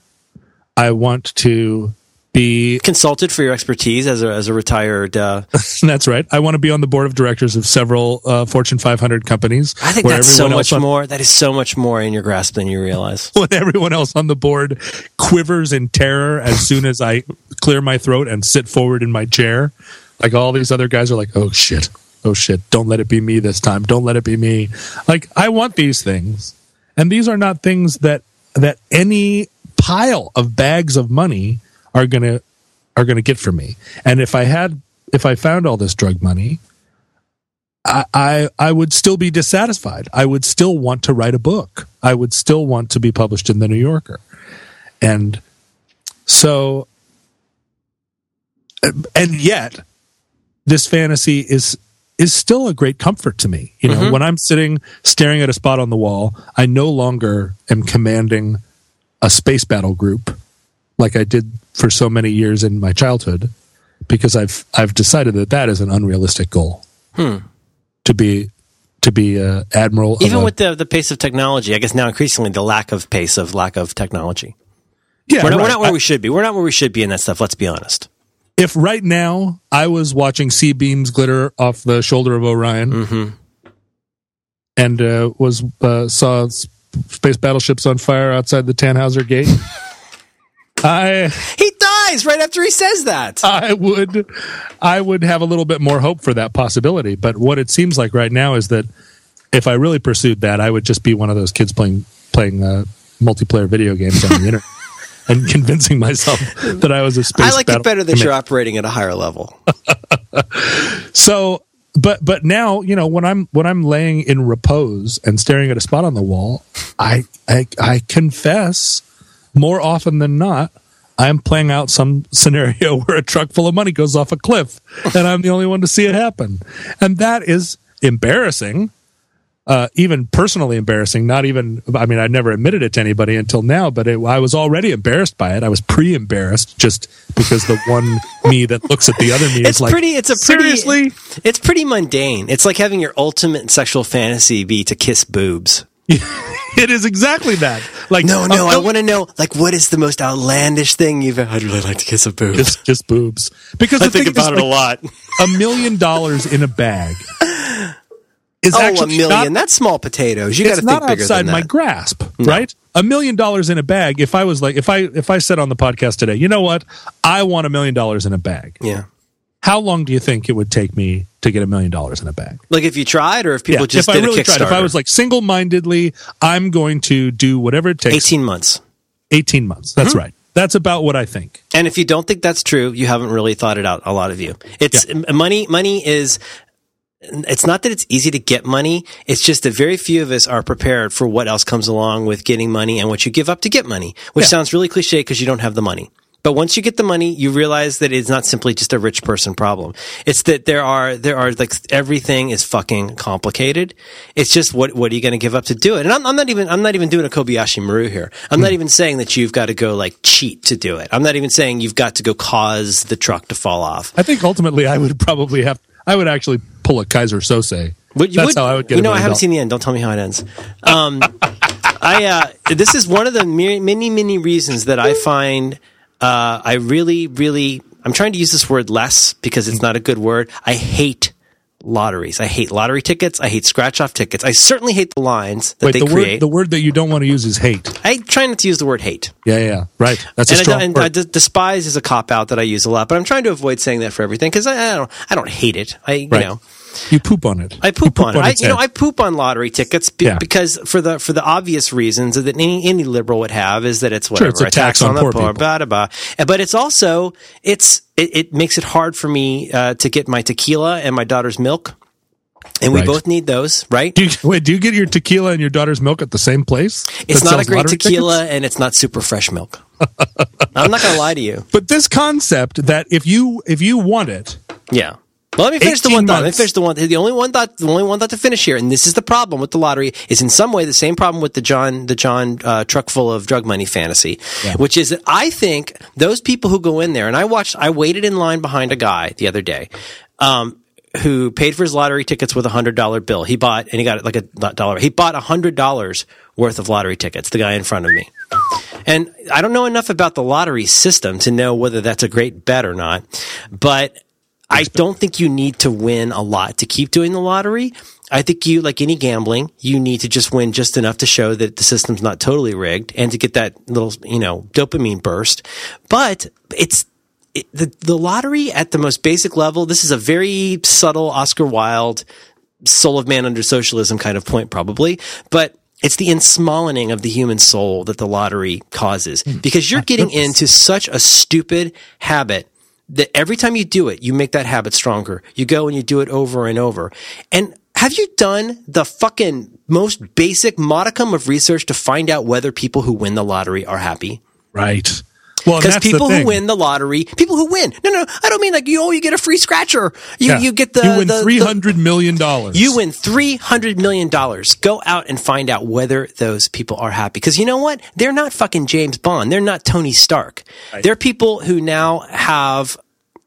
I want to be
Consulted for your expertise as a as a retired. Uh, <laughs>
that's right. I want to be on the board of directors of several uh, Fortune 500 companies.
I think that's so much
on-
more. That is so much more in your grasp than you realize. <laughs>
when everyone else on the board quivers in terror as soon as I clear my throat and sit forward in my chair. Like all these other guys are like, oh shit, oh shit, don't let it be me this time. Don't let it be me. Like I want these things. And these are not things that that any pile of bags of money are gonna are gonna get for me. And if I had if I found all this drug money, I, I I would still be dissatisfied. I would still want to write a book. I would still want to be published in the New Yorker. And so and yet this fantasy is is still a great comfort to me. You know, mm-hmm. when I'm sitting staring at a spot on the wall, I no longer am commanding a space battle group like I did for so many years in my childhood because I've I've decided that that is an unrealistic goal to be to be uh, admiral. of
Even
a-
with the the pace of technology, I guess now increasingly the lack of pace of lack of technology.
yeah,
We're not, we're not where we should be. We're not where we should be in that stuff. Let's be honest.
if right now I was watching C-beams glitter off the shoulder of Orion
Mm-hmm.
and uh, was uh, saw space battleships on fire outside the Tannhauser Gate, <laughs> I
He dies right after he says that.
I would I would have a little bit more hope for that possibility. But what it seems like right now is that if I really pursued that, I would just be one of those kids playing playing uh, multiplayer video games on the internet. <laughs> And convincing myself that I was a space.
I like it better that
commander.
you're operating at a higher level. <laughs>
So, but but now you know when I'm when I'm laying in repose and staring at a spot on the wall, I I, I confess more often than not. I'm playing out some scenario <laughs> where a truck full of money goes off a cliff and I'm the only one to see it happen. And that is embarrassing, uh, even personally embarrassing. Not even, I mean, I never admitted it to anybody until now, but it, I was already embarrassed by it. I was pre embarrassed just because the one <laughs> me that looks at the other me
It's
is like,
pretty. It's a pretty.
seriously?
It's pretty mundane. It's like having your ultimate sexual fantasy be to kiss boobs. <laughs>
it is exactly that. Like
No, no.
uh,
I want to know, like, what is the most outlandish thing you've? Ever I'd really like to kiss a boob.
just just boobs because
I think about
is,
it a lot.
a million dollars in a bag <laughs> is
Oh, a million.
not,
That's small potatoes. You got to think bigger
outside
than
my
that.
grasp, right? A million dollars in a bag. If I was like, if I if I said on the podcast today, you know what, I want a million dollars in a bag.
yeah.
How long do you think it would take me to get a million dollars in a bag?
Like if you tried, or if people
Yeah,
just
if
did
I really
a Kickstarter.
tried, if I was like single mindedly, I'm going to do whatever it takes.
eighteen months.
18 months. That's
Mm-hmm.
right. That's about what I think.
And if you don't think that's true, you haven't really thought it out. A lot of you. It's money. Money is. It's not that it's easy to get money. It's just that very few of us are prepared for what else comes along with getting money and what you give up to get money, which
Yeah.
sounds really cliche because you don't have the money. But once you get the money, you realize that it's not simply just a rich person problem. It's that there are there are like everything is fucking complicated. It's just what what are you going to give up to do it? And I'm, I'm not even I'm not even doing a Kobayashi Maru here. I'm not hmm. even saying that you've got to go like cheat to do it. I'm not even saying you've got to go cause the truck to fall off.
I think ultimately I would probably have, I would actually pull a Keyser Söze.
Would-
That's
would-
how I would get
You know, I haven't seen the end. Don't tell me how it ends. Um, <laughs> I uh, this is one of the many many reasons that I find uh, I really really I'm trying to use this word less because it's not a good word. I hate lotteries. I hate lottery tickets. I hate scratch off tickets. I certainly hate the lines that
Wait,
they
the
create.
word, the word that you don't want to use is hate.
I try not to use the word hate.
Yeah, yeah, right. That's a
And, I,
strong
don't- and
word.
I despise is a cop out that I use a lot, but I'm trying to avoid saying that for everything because I, I don't I don't hate it. I you
Right.
know
you poop on it.
I
You
poop, on it. I, you know. I poop on lottery tickets be-
Yeah.
because for the for the obvious reasons that any any liberal would have is that it's whatever
it's a tax on
the
poor
poor,
people.
blah, blah, blah. But it's also it's it, it makes it hard for me uh, to get my tequila and my daughter's milk, and we
Right.
both need those, right?
do you, wait, do you get your tequila and your daughter's milk at the same place?
it's not a great tequila,
tickets?
and it's not super fresh milk. I'm not going to lie to you. <laughs>
But this concept that if you if you want it,
Yeah. Well, let me finish the
18
one thought. Let me finish the one. The only one thought. The only one thought to finish here, and this is the problem with the lottery. Is in some way the same problem with the John the John uh, truck full of drug money fantasy, which is that I think those people who go in there, and I watched. I waited in line behind a guy the other day. Um, who paid for his lottery tickets with a hundred dollar bill? He bought, and he got like a dollar. He bought a hundred dollars worth of lottery tickets. The guy in front of me, and I don't know enough about the lottery system to know whether that's a great bet or not. But I don't think you need to win a lot to keep doing the lottery. I think you, like any gambling, you need to just win just enough to show that the system's not totally rigged and to get that little, you know, dopamine burst. But it's, it, the, the lottery at the most basic level, this is a very subtle Oscar Wilde soul of man under socialism kind of point, probably. But it's the ensmallening of the human soul that the lottery causes hmm. because you're getting into such a stupid habit that every time you do it, you make that habit stronger. You go and you do it over and over. And have you done the fucking most basic modicum of research to find out whether people who win the lottery are happy?
right? Well,
Because people who win the lottery, people who win, no, no, I don't mean like you, oh, you get a free scratcher. You,
Yeah.
you get the,
you win
the-
three hundred million dollars.
you win $300 million. Go out and find out whether those people are happy. Because you know what? They're not fucking James Bond. They're not Tony Stark. They're people who now have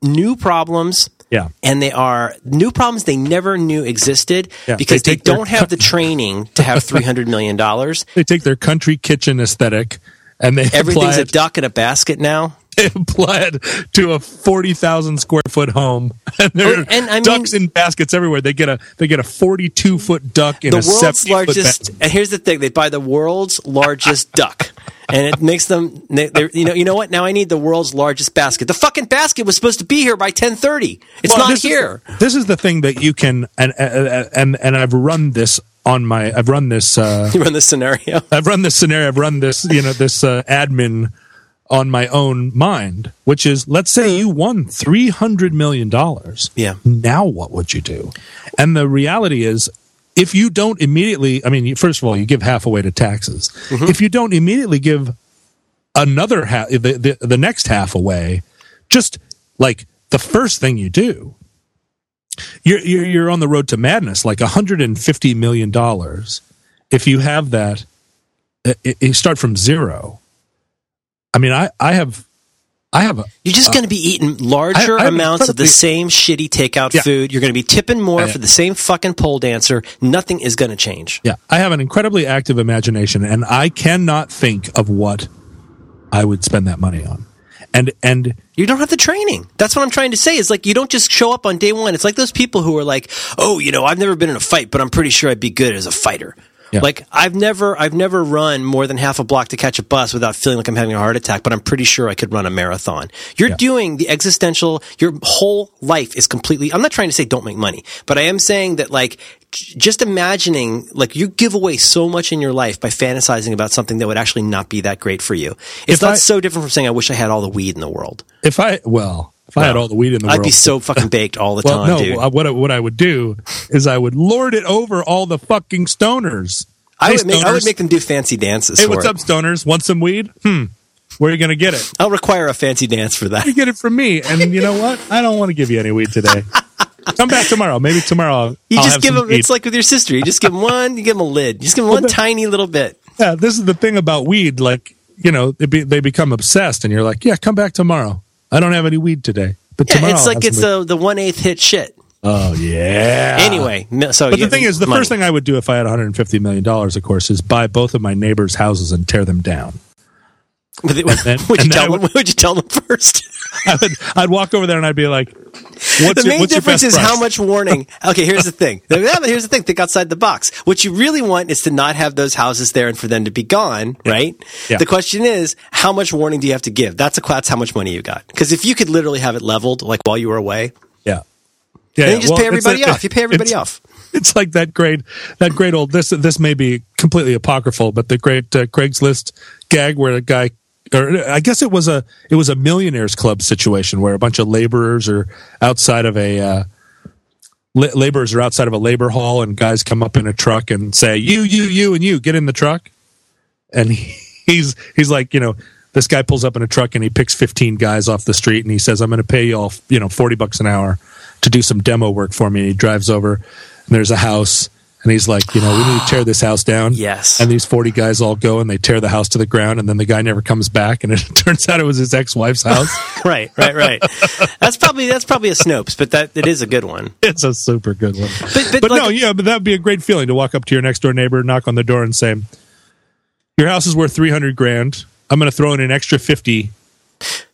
new problems
Yeah.
and they are new problems they never knew existed
Yeah,
because
they
they, don't have the <laughs> training to have three hundred million dollars.
They take their country kitchen aesthetic and they
Everything's a duck in a basket now.
they apply it to a forty thousand square foot home, <laughs> and there
Oh,
are
and I mean-
ducks in baskets everywhere. They get a they get a forty two foot duck in
The
a
world's largest, and here's the thing: they buy the world's largest <laughs> duck, and it makes them. You know, you know what? Now I need the world's largest basket. The fucking basket was supposed to be here by ten thirty. It's
Well,
not
this is-
here.
this is the thing that you can and and and, and I've run this on my I've run this uh, <laughs>
You run this scenario.
I've run this scenario I've run this you know this uh, admin on my own mind, which is let's say you won three hundred million dollars.
Yeah.
Now what would you do? And the reality is. If you don't immediately, I mean, first of all, you give half away to taxes.
Mm-hmm.
If you don't immediately give another half, the, the the next half away, just like the first thing you do, you're you're, you're on the road to madness. Like 150 million dollars, if you have that, it, it- you start from zero. I mean, I I have, I have a
You're just going to be eating larger
I- I
amounts of the same shitty takeout
Yeah.
food. You're going to be tipping more for the same fucking pole dancer. Nothing is going to change.
yeah, I have an incredibly active imagination, and I cannot think of what I would spend that money on. And and
You don't have the training. That's what I'm trying to say. Is like you don't just show up on day one. It's like those people who are like, "Oh, you know, I've never been in a fight, but I'm pretty sure I'd be good as a fighter."
Yeah.
Like I've never, I've never run more than half a block to catch a bus without feeling like I'm having a heart attack. But I'm pretty sure I could run a marathon. You're
Yeah.
doing the existential. Your whole life is completely. I'm not trying to say don't make money, but I am saying that like just imagining like you give away so much in your life by fantasizing about something that would actually not be that great for you. It's
If
not
I-
so different from saying I wish I had all the weed in the world.
if I well, if I had all the weed in the world, I'd
be so fucking <laughs> baked all the
well,
time,
no.
dude.
uh, What I- what I would do is I would lord it over all the fucking stoners.
I
Hey,
would make I would make them do fancy dances.
Hey, what's
it.
up, stoners? Want some weed? Hmm. Where are you going to get it?
I'll require a fancy dance for that.
You get it from me. And you know what? I don't want to give you any weed today. <laughs> Come back tomorrow. Maybe tomorrow. I'll,
You
I'll
just give them. It's like with your sister. You just give them one. You give them a lid. You just give them one tiny little bit.
yeah. This is the thing about weed. Like you know, they, be, they become obsessed, and you're like, yeah, come back tomorrow. I don't have any weed today, but
Yeah,
tomorrow.
it's like it's the the one eighth hit shit.
oh yeah.
Anyway, so
But the thing is, the
money.
first thing I would do if I had 150 million dollars, of course, is buy both of my neighbors' houses and tear them down. <laughs>
Would you,
then-
would you tell
I
them?
would-
Would you tell them first? <laughs>
I would, I'd walk over there and I'd be like, "What's
the main
your
difference is how much warning. <laughs> Okay, here's the thing. Here's the thing. Think outside the box. What you really want is to not have those houses there and for them to be gone, right?
Yeah.
The question is, how much warning do you have to give? That's a that's how much money you got. Because if you could literally have it leveled, like while you were away,
Yeah, yeah.
then you just
well,
pay everybody
a-
off. You pay everybody off.
It's like that great, that great old. This this may be completely apocryphal, but the great uh, Craigslist gag where a guy, or I guess it was a it was a millionaires club situation where a bunch of laborers are outside of a. Uh, la- laborers are outside of a labor hall, and guys come up in a truck and say, "You, you, you, and you, get in the truck." And <laughs> he's he's like, you know, this guy pulls up in a truck and he picks 15 guys off the street and he says, "I'm going to pay you all, you know, 40 bucks an hour to do some demo work for me." And he drives over, and there's a house, and he's like, "You know, we need to tear this house down."
Yes.
And these 40 guys all go and they tear the house to the ground, and then the guy never comes back, and it <laughs> turns out it was his ex-wife's house. <laughs>
right, right, right. that's probably that's probably a Snopes, but that it is a good one. <laughs>
it's a super good one.
But, but,
But
like,
no, yeah, but that'd be a great feeling to walk up to your next door neighbor, knock on the door, and say, "Your house is worth 300 grand. I'm going to throw in an extra 50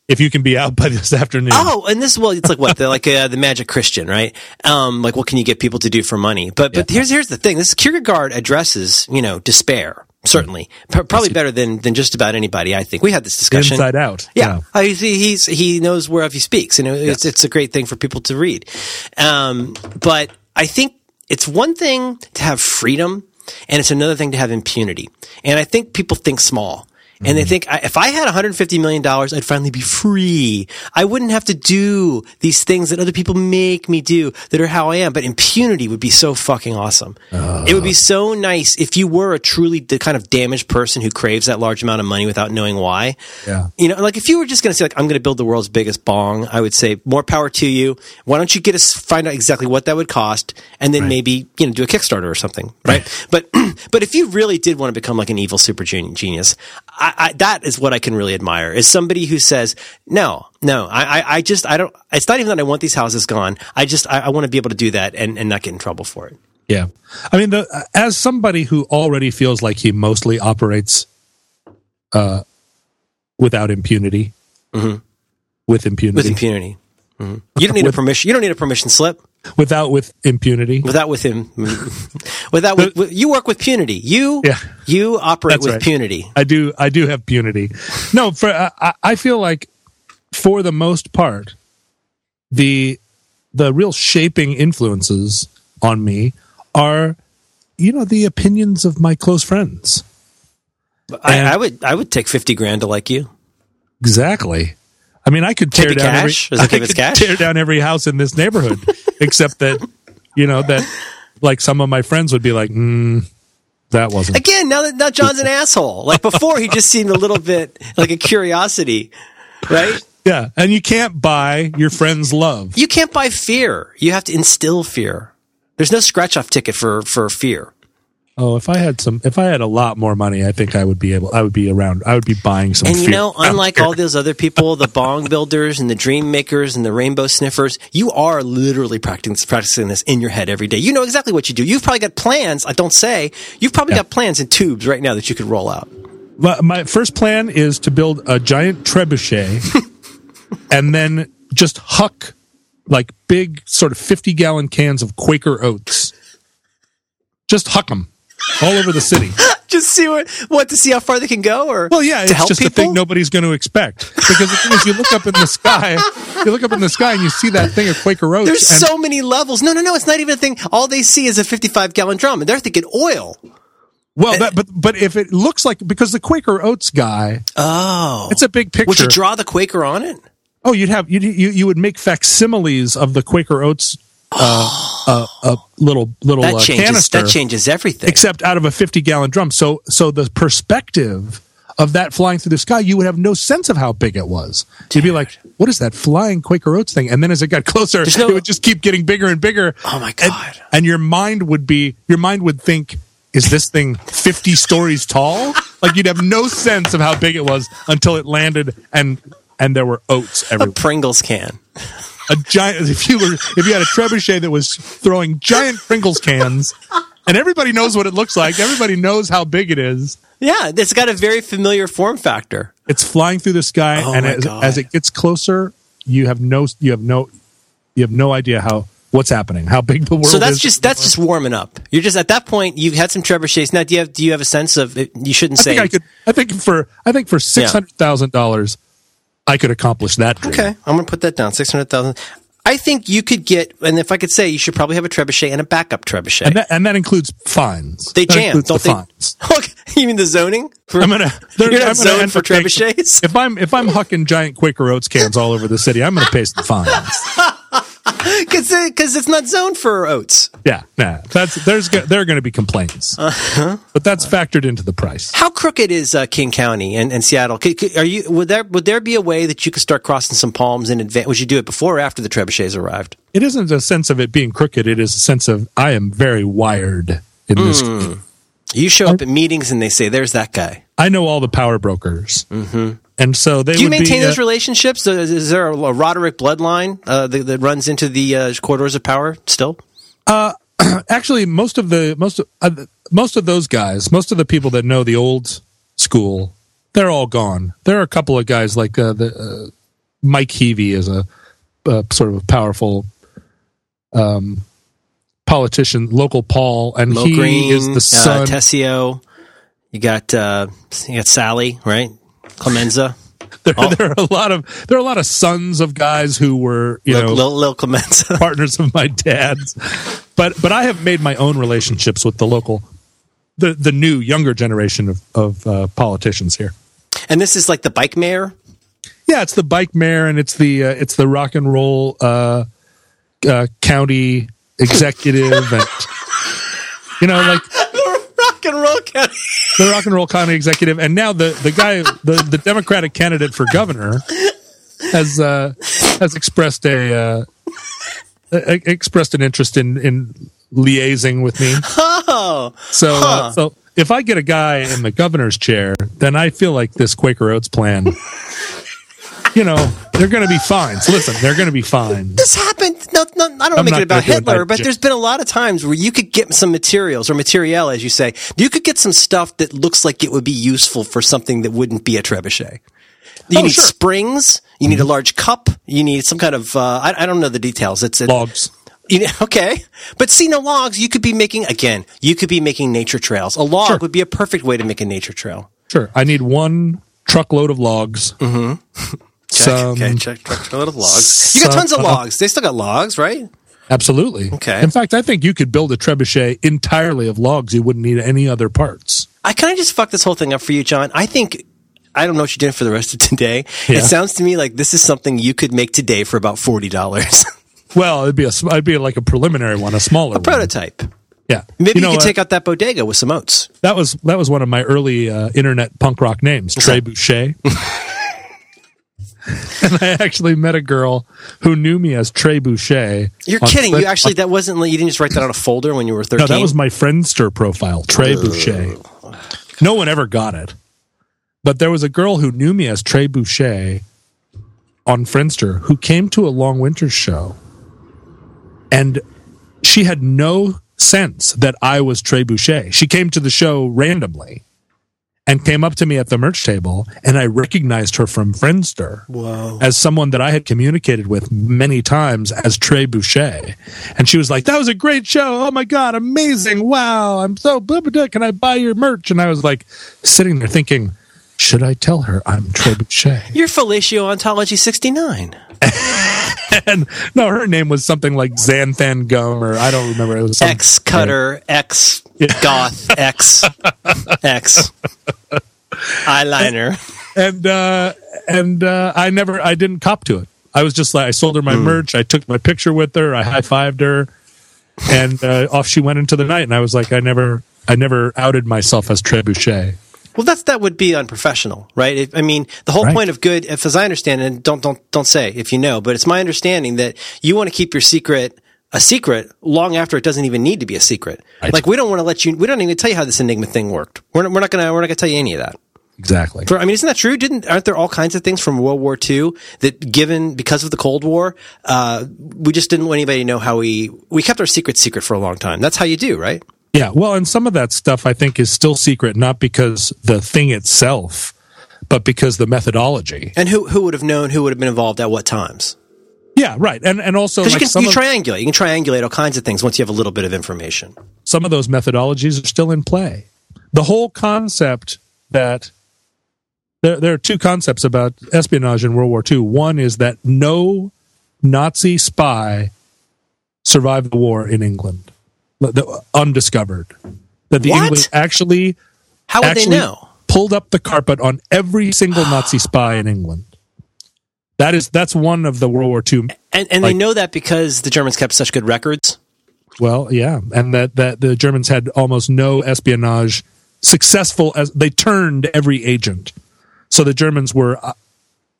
if you can be out <laughs> by this afternoon."
Oh, and this well, it's like what the like uh, the Magic Christian, right? Um, like what can you get people to do for money? But but here's here's the thing: this Kierkegaard addresses you know despair certainly, probably better than than just about anybody. I think we had this discussion.
Inside Out.
Yeah, Uh, he's, he's he knows whereof he speaks, and it's it's a great thing for people to read. Um, but I think it's one thing to have freedom, and it's another thing to have impunity. And I think people think small. And they mm-hmm. think I- if I had 150 million dollars, I'd finally be free. I wouldn't have to do these things that other people make me do that are how I am. But impunity would be so fucking awesome. it would be uh. so nice if you were a truly the kind of damaged person who craves that large amount of money without knowing why.
Yeah.
You know, like if you were just going to say, like, I'm going to build the world's biggest bong, I would say, more power to you. Why don't you get us find out exactly what that would cost, and then maybe you know do a Kickstarter or something, right? <laughs> But <clears throat> but if you really did want to become like an evil super genius, I, I, that is what I can really admire is somebody who says, no, no, I, I, I just, I don't, it's not even that I want these houses gone. I just, I, I want to be able to do that and, and not get in trouble for it.
Yeah. I mean, the, as somebody who already feels like he mostly operates uh, without impunity,
Mhm.
with impunity,
With impunity. Mhm. You don't <laughs> need a permission. You don't need a permission slip
without with impunity.
without with him. <laughs> without with, with- you work with punity. You,
Yeah.
you operate
That's
with
right.
punity.
I do. I do have punity. No, for I- I, I feel like for the most part, the the real shaping influences on me are, you know, the opinions of my close friends.
I, I would, I would take 50 grand to like you.
Exactly. I mean, I could tear down
cash?
every.
Does it give
I could
cash?
tear down every house in this neighborhood, <laughs> except that, you know, that like some of my friends would be like, mm, "That wasn't."
Again, now that now John's an asshole. Like before, he just seemed a little bit like a curiosity, right?
Yeah, and you can't buy your friend's love.
You can't buy fear. You have to instill fear. There's no scratch off ticket for for fear.
Oh, if I had some, if I had a lot more money, I think I would be able. I would be around. I would be buying some.
And you know, unlike all those other people, the bong builders and the dream makers and the rainbow sniffers, you are literally practicing practicing this in your head every day. You know exactly what you do. You've probably got plans. I don't say you've probably got plans in tubes right now that you could roll out.
my, my first plan is to build a giant trebuchet, <laughs> and then just huck like big, sort of fifty gallon cans of Quaker oats. Just huck them all over the city. <laughs>
Just see what what to see how far they can go, or
Well, yeah,
to
it's
help
just
people.
a thing nobody's going to expect. Because the thing is, you look up in the sky, you look up in the sky, and you see that thing of Quaker oats.
There's
and,
so many levels. No, no, no. It's not even a thing. All they see is a 55 gallon drum, and they're thinking oil.
well, uh, that, but but if it looks like because the Quaker oats guy,
Oh,
it's a big picture.
would you draw the Quaker on it?
Oh, you'd have you you you would make facsimiles of the Quaker Oats uh, uh, uh, little little
That
uh,
changes.
canister,
That changes everything.
except out of a fifty gallon drum. So so the perspective of that flying through the sky, you would have no sense of how big it was. You'd be like, "What is that flying Quaker Oats thing?" And then as it got closer,
no-
it would just keep getting bigger and bigger.
Oh my God.
And, your mind would be your mind would think. Is this thing 50 stories tall? Like you'd have no sense of how big it was until it landed and and there were oats
a
everywhere
Pringles can.
A giant if you were if you had a trebuchet that was throwing giant Pringles cans and everybody knows what it looks like everybody knows how big it is
Yeah, it's got a very familiar form factor.
it's flying through the sky
Oh
and as, as it gets closer you have no you have no you have no idea how what's happening how big the world
So that's
is
just that's just warming up. You're just at that point. You've had some trebuchets. Now, do you have do you have a sense of? You shouldn't
I
say.
think I could I think for I think for six hundred thousand dollars I could accomplish that dream.
Okay, I'm going to put that down. Six hundred thousand. I think you could get, and if I could say, you should probably have a trebuchet and a backup trebuchet.
and that and that includes fines
they
That
jam, don't
the
they?
fines. <laughs>
Okay, you mean the zoning? For,
I'm gonna. <laughs>
You're not
I'm
zoned for
paying-
trebuchets?
If I'm if I'm hucking giant Quaker Oats cans all over the city, I'm gonna pay some fines. <laughs> <laughs>
because it's not zoned for oats.
Yeah, nah. That's there's there are going to be complaints,
Uh-huh.
but that's factored into the price.
How crooked is uh, King County and, and Seattle? Could, could- are you would there would there be a way that you could start crossing some palms in advance? Would you do it before or after the trebuchets arrived?
It isn't a sense of it being crooked. It is a sense of I am very wired in this.
Hmm. You show up at meetings and they say, "There's that guy."
I know all the power brokers, mm-hmm. And so they
Do you
would
maintain
be, uh,
those relationships? Is, is there a, Roderick bloodline uh, that, that runs into the uh, corridors of power still? <clears throat>
actually most of the most of, uh, most of those guys, most of the people that know the old school, they're all gone. There are a couple of guys like uh, the uh, Mike Heavey is a, sort of a powerful um, politician, local Paul, and
Mo
he
Green,
is the son.
uh, Tessio. You got uh, you got Sally, right? Clemenza, <laughs>
there, there are a lot of there are a lot of sons of guys who were you
Lil,
know
Lil, Lil Clemenza. <laughs>
partners of my dad's. But but I have made my own relationships with the local, the the new younger generation of of uh, politicians here.
and this is like the bike mayor.
Yeah, it's the bike mayor and it's the uh, it's the rock and roll uh, uh, county executive and <laughs> you know like
Rock and roll county.
the rock and roll county executive and now the the guy the the Democratic candidate for governor has uh, has expressed a uh, expressed an interest in in liaising with me.
Oh,
So uh, so if I get a guy in the governor's chair, then I feel like this Quaker Oats plan. You know, they're going to be fine. So listen, they're going to be fine.
This happened. No, no, I don't want to
I'm
make it about
it
Hitler, but
Jim.
there's been a lot of times where you could get some materials or materiel, as you say. You could get some stuff that looks like it would be useful for something that wouldn't be a trebuchet. You
Oh,
need
sure. Mm-hmm.
springs. You need a large cup. You need some kind of. Uh, I, I don't know the details. It's it,
Logs.
You know, <laughs> okay, but see, no logs. You could be making again. You could be making nature trails. A log
Sure.
would be a perfect way to make a nature trail.
Sure. I need one truckload of logs. <laughs>
Check.
Some-
okay, check. Check. A lot of logs. You got
some-
tons of
uh,
logs. They still got logs, right?
Absolutely.
Okay.
In fact, I think you could build a trebuchet entirely of logs. You wouldn't need any other parts.
I can I just fuck this whole thing up for you, John? I think I don't know what you're doing for the rest of today.
Yeah.
It sounds to me like this is something you could make today for about forty dollars. <laughs>
Well, it'd be a it'd be like a preliminary one, a smaller one.
A prototype.
Yeah.
Maybe you,
know
could
what?
take out that bodega with some oats.
that was that was one of my early uh, internet punk rock names, Trey Boucher. <laughs> <laughs> and I actually met a girl who knew me as Trey Boucher.
You're kidding. You actually that wasn't like you didn't just write that on a folder when you were
13?
No,
that was my Friendster profile, Trey Boucher. No one ever got it. But there was a girl who knew me as Trey Boucher on Friendster who came to a Long Winter show. And she had no sense that I was Trey Boucher. She came to the show randomly and came up to me at the merch table, and I recognized her from Friendster
Whoa.
as someone that I had communicated with many times as Trey Boucher. And she was like, That was a great show. Oh my God, amazing. Wow. I'm so blah, blah, blah. Can I buy your merch? And I was like, sitting there thinking, Should I tell her I'm Trey Boucher?
You're Fellatio Ontology sixty nine. <laughs>
and no, her name was something like Xanthan Gum, or I don't remember. It was some,
X cutter, X goth, X X eyeliner. <laughs>
and uh, and uh, I never, I didn't cop to it. I was just like, I sold her my merch. I took my picture with her. I high fived her, and uh, off she went into the night. And I was like, I never, I never outed myself as Trebuchet.
Well, that's that would be unprofessional, right? If, I mean, the whole
Right.
point of good, if as I understand, it, and don't don't don't say if you know, but it's my understanding that you want to keep your secret a secret long after it doesn't even need to be a secret.
Right.
Like we don't want to let you, we don't even tell you how this Enigma thing worked. We're not, we're not gonna we're not gonna tell you any of that.
Exactly.
For, I mean, isn't that true? Didn't aren't there all kinds of things from World War II that, given because of the Cold War, uh, we just didn't want anybody to know how we we kept our secret secret for a long time. That's how you do, right?
Yeah. Well, and some of that stuff I think is still secret, not because the thing itself, but because the methodology.
And who who would have known? Who would have been involved at what times?
Yeah. Right. And and also like
you
some,
can you
of,
triangulate. You can triangulate all kinds of things once you have a little bit of information.
some of those methodologies are still in play. The whole concept that there, there are two concepts about espionage in World War II. One is that no Nazi spy survived the war in England, undiscovered. That the
What?
English actually
How would
actually
they know?
pulled up the carpet on every single Nazi <gasps> spy in England. That is that's one of the World War II.
And and
like-
they know that because the Germans kept such good records.
Well, yeah, and that that the Germans had almost no espionage successful as they turned every agent. So the Germans were uh,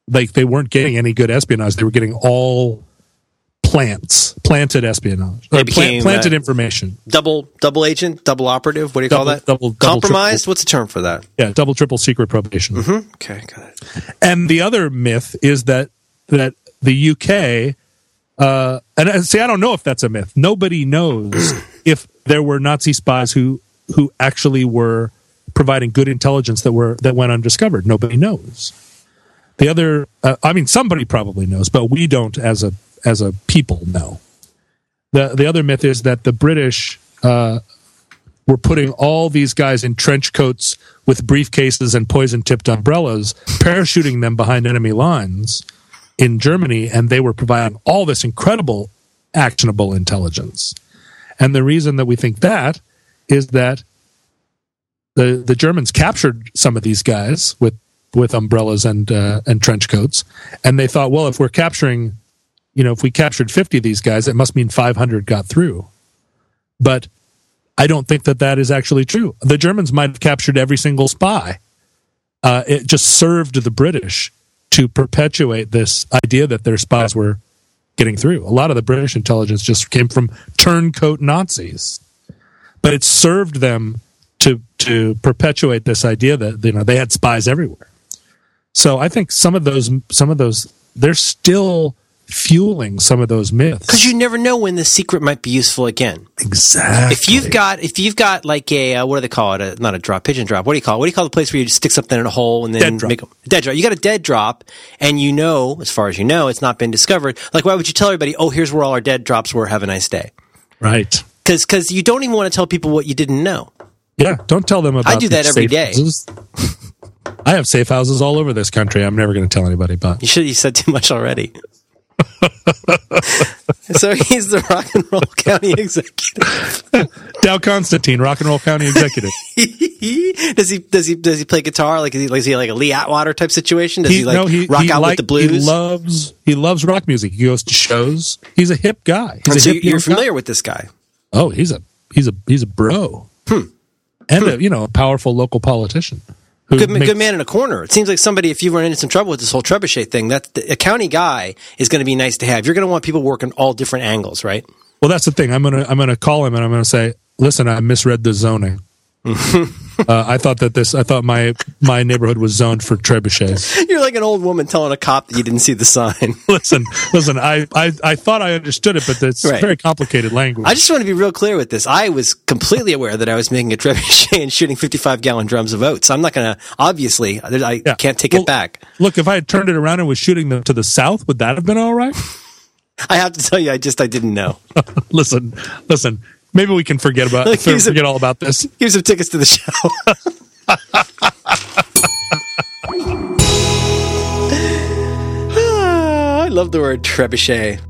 like they weren't getting any good espionage; they were getting all plants, planted espionage, or pla-
became,
planted
uh,
information.
Double double agent, double operative. What do you call that?
double- double,
Compromised.
triple.
What's the term for that?
Yeah, double, triple secret probation.
Okay, got it.
And the other myth is that that the UK, uh, and uh, see, I don't know if that's a myth. Nobody knows <clears throat> if there were Nazi spies who who actually were providing good intelligence that were that went undiscovered. Nobody knows. The other, uh, I mean, somebody probably knows, but we don't as a as a people know. The the other myth is that the British uh, were putting all these guys in trench coats with briefcases and poison tipped umbrellas, parachuting them behind enemy lines in Germany, and they were providing all this incredible actionable intelligence. And the reason that we think that is that the the Germans captured some of these guys with with umbrellas and uh, and trench coats, and they thought, well, if we're capturing, you know, if we captured fifty of these guys, it must mean five hundred got through. But I don't think that that is actually true. The Germans might have captured every single spy. Uh, it just served the British to perpetuate this idea that their spies were getting through. A lot of the British intelligence just came from turncoat Nazis, but it served them to to perpetuate this idea that you know they had spies everywhere. So I think some of those some of those they're still fueling some of those myths
because you never know when the secret might be useful again.
Exactly.
If you've got if you've got like a uh, what do they call it? A, not a drop, pigeon drop. What do you call it? What do you call the place where you stick something in a hole and then
dead drop.
make a dead drop? You got a dead drop, and you know, as far as you know, it's not been discovered. Like, why would you tell everybody? Oh, here's where all our dead drops were. Have a nice day.
Right.
Because because you don't even want to tell people what you didn't know.
Yeah. Don't tell them about.
I do that every day. <laughs>
I have safe houses all over this country. I'm never going to tell anybody, but
you should. You said too much already. <laughs> so he's the rock and roll county executive.
Dow Constantine, rock and roll county executive. <laughs>
does he does he does he play guitar like is he, like, is he like a Lee Atwater type situation? Does he, he like no, he, rock he out like, with the blues?
He loves he loves rock music. He goes to shows. He's a hip guy. He's
so
hip
you're familiar guy. with this guy?
Oh, he's a he's a he's a bro.
Hmm.
And
hmm.
a you know a powerful local politician.
Good, makes, good man in a corner. It seems like somebody, if you run into some trouble with this whole trebuchet thing, that a county guy is going to be nice to have. You're going to want people working all different angles, right?
Well, that's the thing. I'm gonna I'm gonna call him and I'm gonna say, listen, I misread the zoning. <laughs> uh, I thought that this. I thought my my neighborhood was zoned for trebuchets. <laughs>
You're like an old woman telling a cop that you didn't see the sign. <laughs>
listen, listen. I, I I thought I understood it, but it's right. very complicated language.
I just want to be real clear with this. I was completely aware that I was making a trebuchet and shooting 55 gallon drums of oats. I'm not going to. Obviously, I yeah. can't take
well,
it back.
Look, if I had turned it around and was shooting them to the south, would that have been all right?
I have to tell you, I just I didn't know.
listen, listen. Maybe we can forget about like, forget some, all about this.
Give some tickets to the show. <laughs> Ah, I love the word trebuchet.